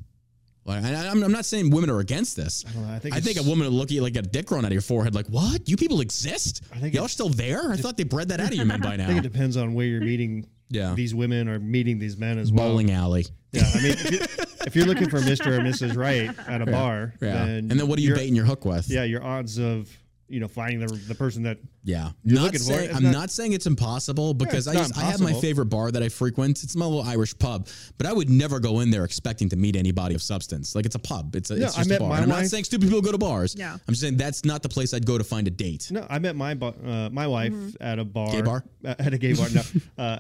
Like, I, I'm, I'm not saying women are against this. I, know. I think think a woman would look at you like a dick grown out of your forehead, like, what? You people exist? I think Y'all still there? I thought they bred that out of you men by now. I think it depends on where you're meeting Yeah. these women or meeting these men as well. Bowling alley. Yeah, I mean, if, you, if you're looking for Mr. or Mrs. Right at a bar, Yeah. then and then what are you baiting your hook with? Yeah, your odds of you know finding the the person that Yeah. You're not looking saying, it. I'm not- not, saying it's impossible because it's I not just I have my favorite bar that I frequent. It's my little Irish pub, but I would never go in there expecting to meet anybody of substance. Like it's a pub. It's a, Yeah, it's I just a met bar. my And I'm not saying stupid people go to bars. Yeah. I'm just saying that's not the place I'd go to find a date. no, I met my uh, my wife at a bar, Gay bar? uh, at a gay bar. No, uh,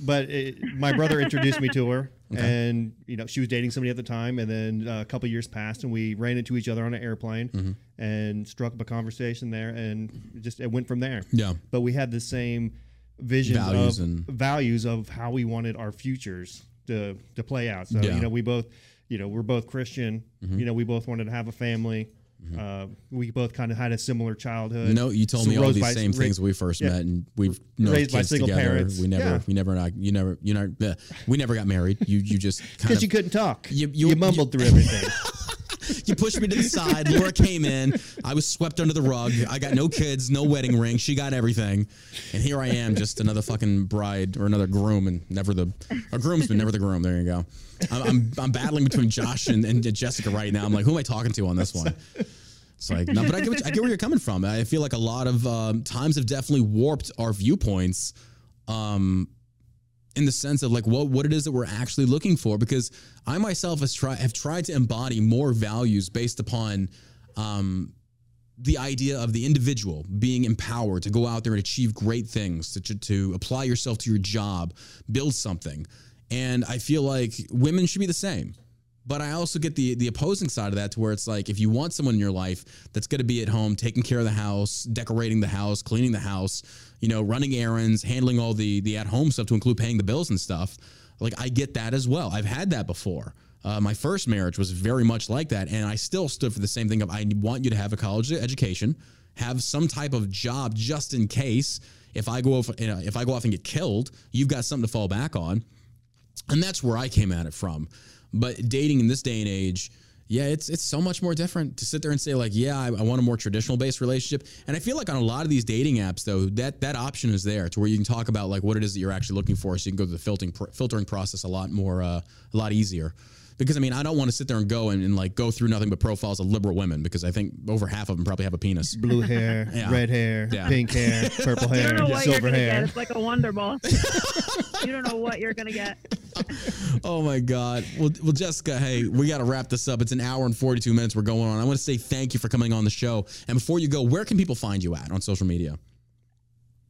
but it, my brother introduced me to her, and you know she was dating somebody at the time, and then uh, a couple years passed, and we ran into each other on an airplane, Mm-hmm. and struck up a conversation there, and just it went from there. Yeah. but we had the same vision Values of and- values of how we wanted our futures to to play out. So Yeah. Mm-hmm. you know, we both, you know, we're both Christian. You know, we both wanted to have a family. Uh, we both kind of had a similar childhood. No, you told So me all these by- same ra- things we first yeah. met, and we've no Raised by single together. parents. We never, Yeah. we never, not, you never, you know, we never got married. You, you just because you couldn't talk. You- You, you- mumbled through everything. You pushed me to the side. Laura came in. I was swept under the rug. I got no kids, no wedding ring. She got everything, and here I am, just another fucking bride or another groom, and never the a groomsman, never the groom. There you go. I'm I'm, I'm battling between Josh and, and Jessica right now. I'm like, who am I talking to on this one? It's like, no, but I get, what, I get where you're coming from. I feel like a lot of um, times have definitely warped our viewpoints. Um, in the sense of like what what it is that we're actually looking for because I myself has try have tried to embody more values based upon um, the idea of the individual being empowered to go out there and achieve great things to, to, to apply yourself to your job build something. And I feel like women should be the same but I also get the the opposing side of that to where it's like if you want someone in your life that's going to be at home taking care of the house, decorating the house, cleaning the house, you know, running errands, handling all the the at home stuff to include paying the bills and stuff. Like I get that as well. I've had that before. Uh, my first marriage was very much like that, and I still stood for the same thing of I want you to have a college education, have some type of job just in case if I go off, you know, if I go off and get killed, you've got something to fall back on. And that's where I came at it from. But dating in this day and age, yeah, it's it's so much more different to sit there and say like, yeah, I, I want a more traditional based relationship. And I feel like on a lot of these dating apps, though, that that option is there to where you can talk about like what it is that you're actually looking for, so you can go through the filtering pr- filtering process a lot more, uh, a lot easier. Because I mean, I don't want to sit there and go and, and like go through nothing but profiles of liberal women because I think over half of them probably have a penis. Blue hair, Yeah. red hair, Yeah. pink hair, purple hair. You don't know what you're silver gonna hair. get. It's like a wonder ball. you don't know what you're gonna get. Oh my God. Well, well, Jessica, hey, we got to wrap this up. It's an hour and 42 minutes we're going on. I want to say thank you for coming on the show. And before you go, where can people find you at on social media?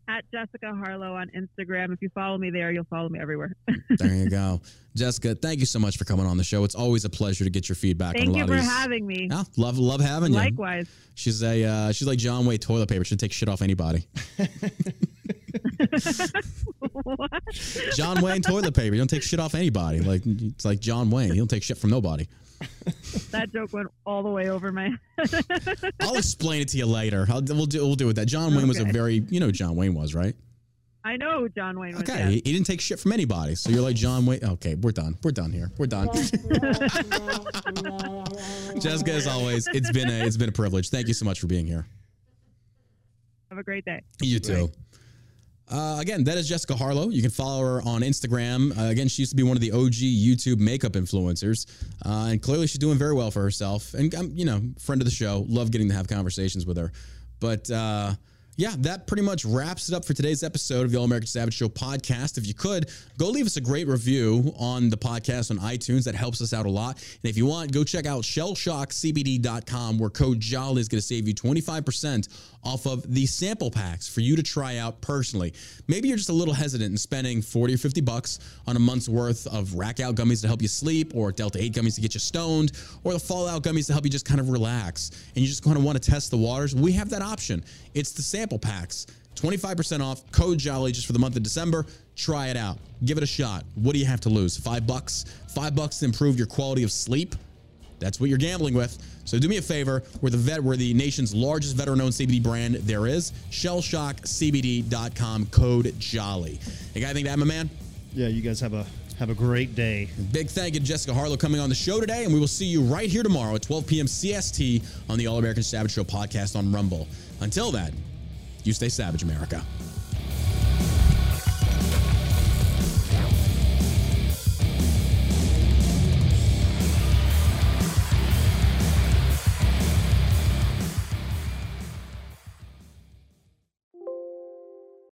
At Jessica Harlow on Instagram. If you follow me there, you'll follow me everywhere. There you go. Jessica, thank you so much for coming on the show. It's always a pleasure to get your feedback on Thank a lot you of for these. having me. Yeah, love love having you. Likewise. She's a uh, she's like John Wayne toilet paper. She'll take shit off anybody. what? John Wayne toilet paper. You don't take shit off anybody. Like it's like John Wayne. He don't take shit from nobody. That joke went all the way over my head. I'll explain it to you later. I'll, we'll do we'll do with that. John Wayne was a very you know who John Wayne was right. I know who John Wayne was. Okay, he, he didn't take shit from anybody. So you're like John Wayne. Okay, we're done. We're done here. We're done. Jessica, as always, it's been a it's been a privilege. Thank you so much for being here. Have a great day. You too. Uh, again, that is Jessica Harlow. You can follow her on Instagram. Uh, again, she used to be one of the OG YouTube makeup influencers, uh, and clearly she's doing very well for herself. And I'm, you know, friend of the show. Love getting to have conversations with her. But uh, yeah, that pretty much wraps it up for today's episode of the All American Savage Show podcast. If you could, go leave us a great review on the podcast on iTunes. That helps us out a lot. And if you want, go check out shellshockcbd.com where code JOLLY is going to save you 25% off of the sample packs for you to try out personally. Maybe you're just a little hesitant in spending 40 or 50 bucks on a month's worth of rack out gummies to help you sleep, or Delta 8 gummies to get you stoned, or the Fallout gummies to help you just kind of relax, and you just kind of want to test the waters. We have that option. It's the sample packs. 25% off, code Jolly just for the month of December. Try it out. Give it a shot. What do you have to lose? Five bucks? Five bucks to improve your quality of sleep? That's what you're gambling with. So do me a favor. We're the vet. We're the nation's largest veteran-owned CBD brand. There is shellshockcbd.com code Jolly. Hey, got anything to add, my man? Yeah, you guys have a have a great day. Big thank you to Jessica Harlow coming on the show today, and we will see you right here tomorrow at 12 p.m. CST on the All American Savage Show podcast on Rumble. Until then, you stay savage, America.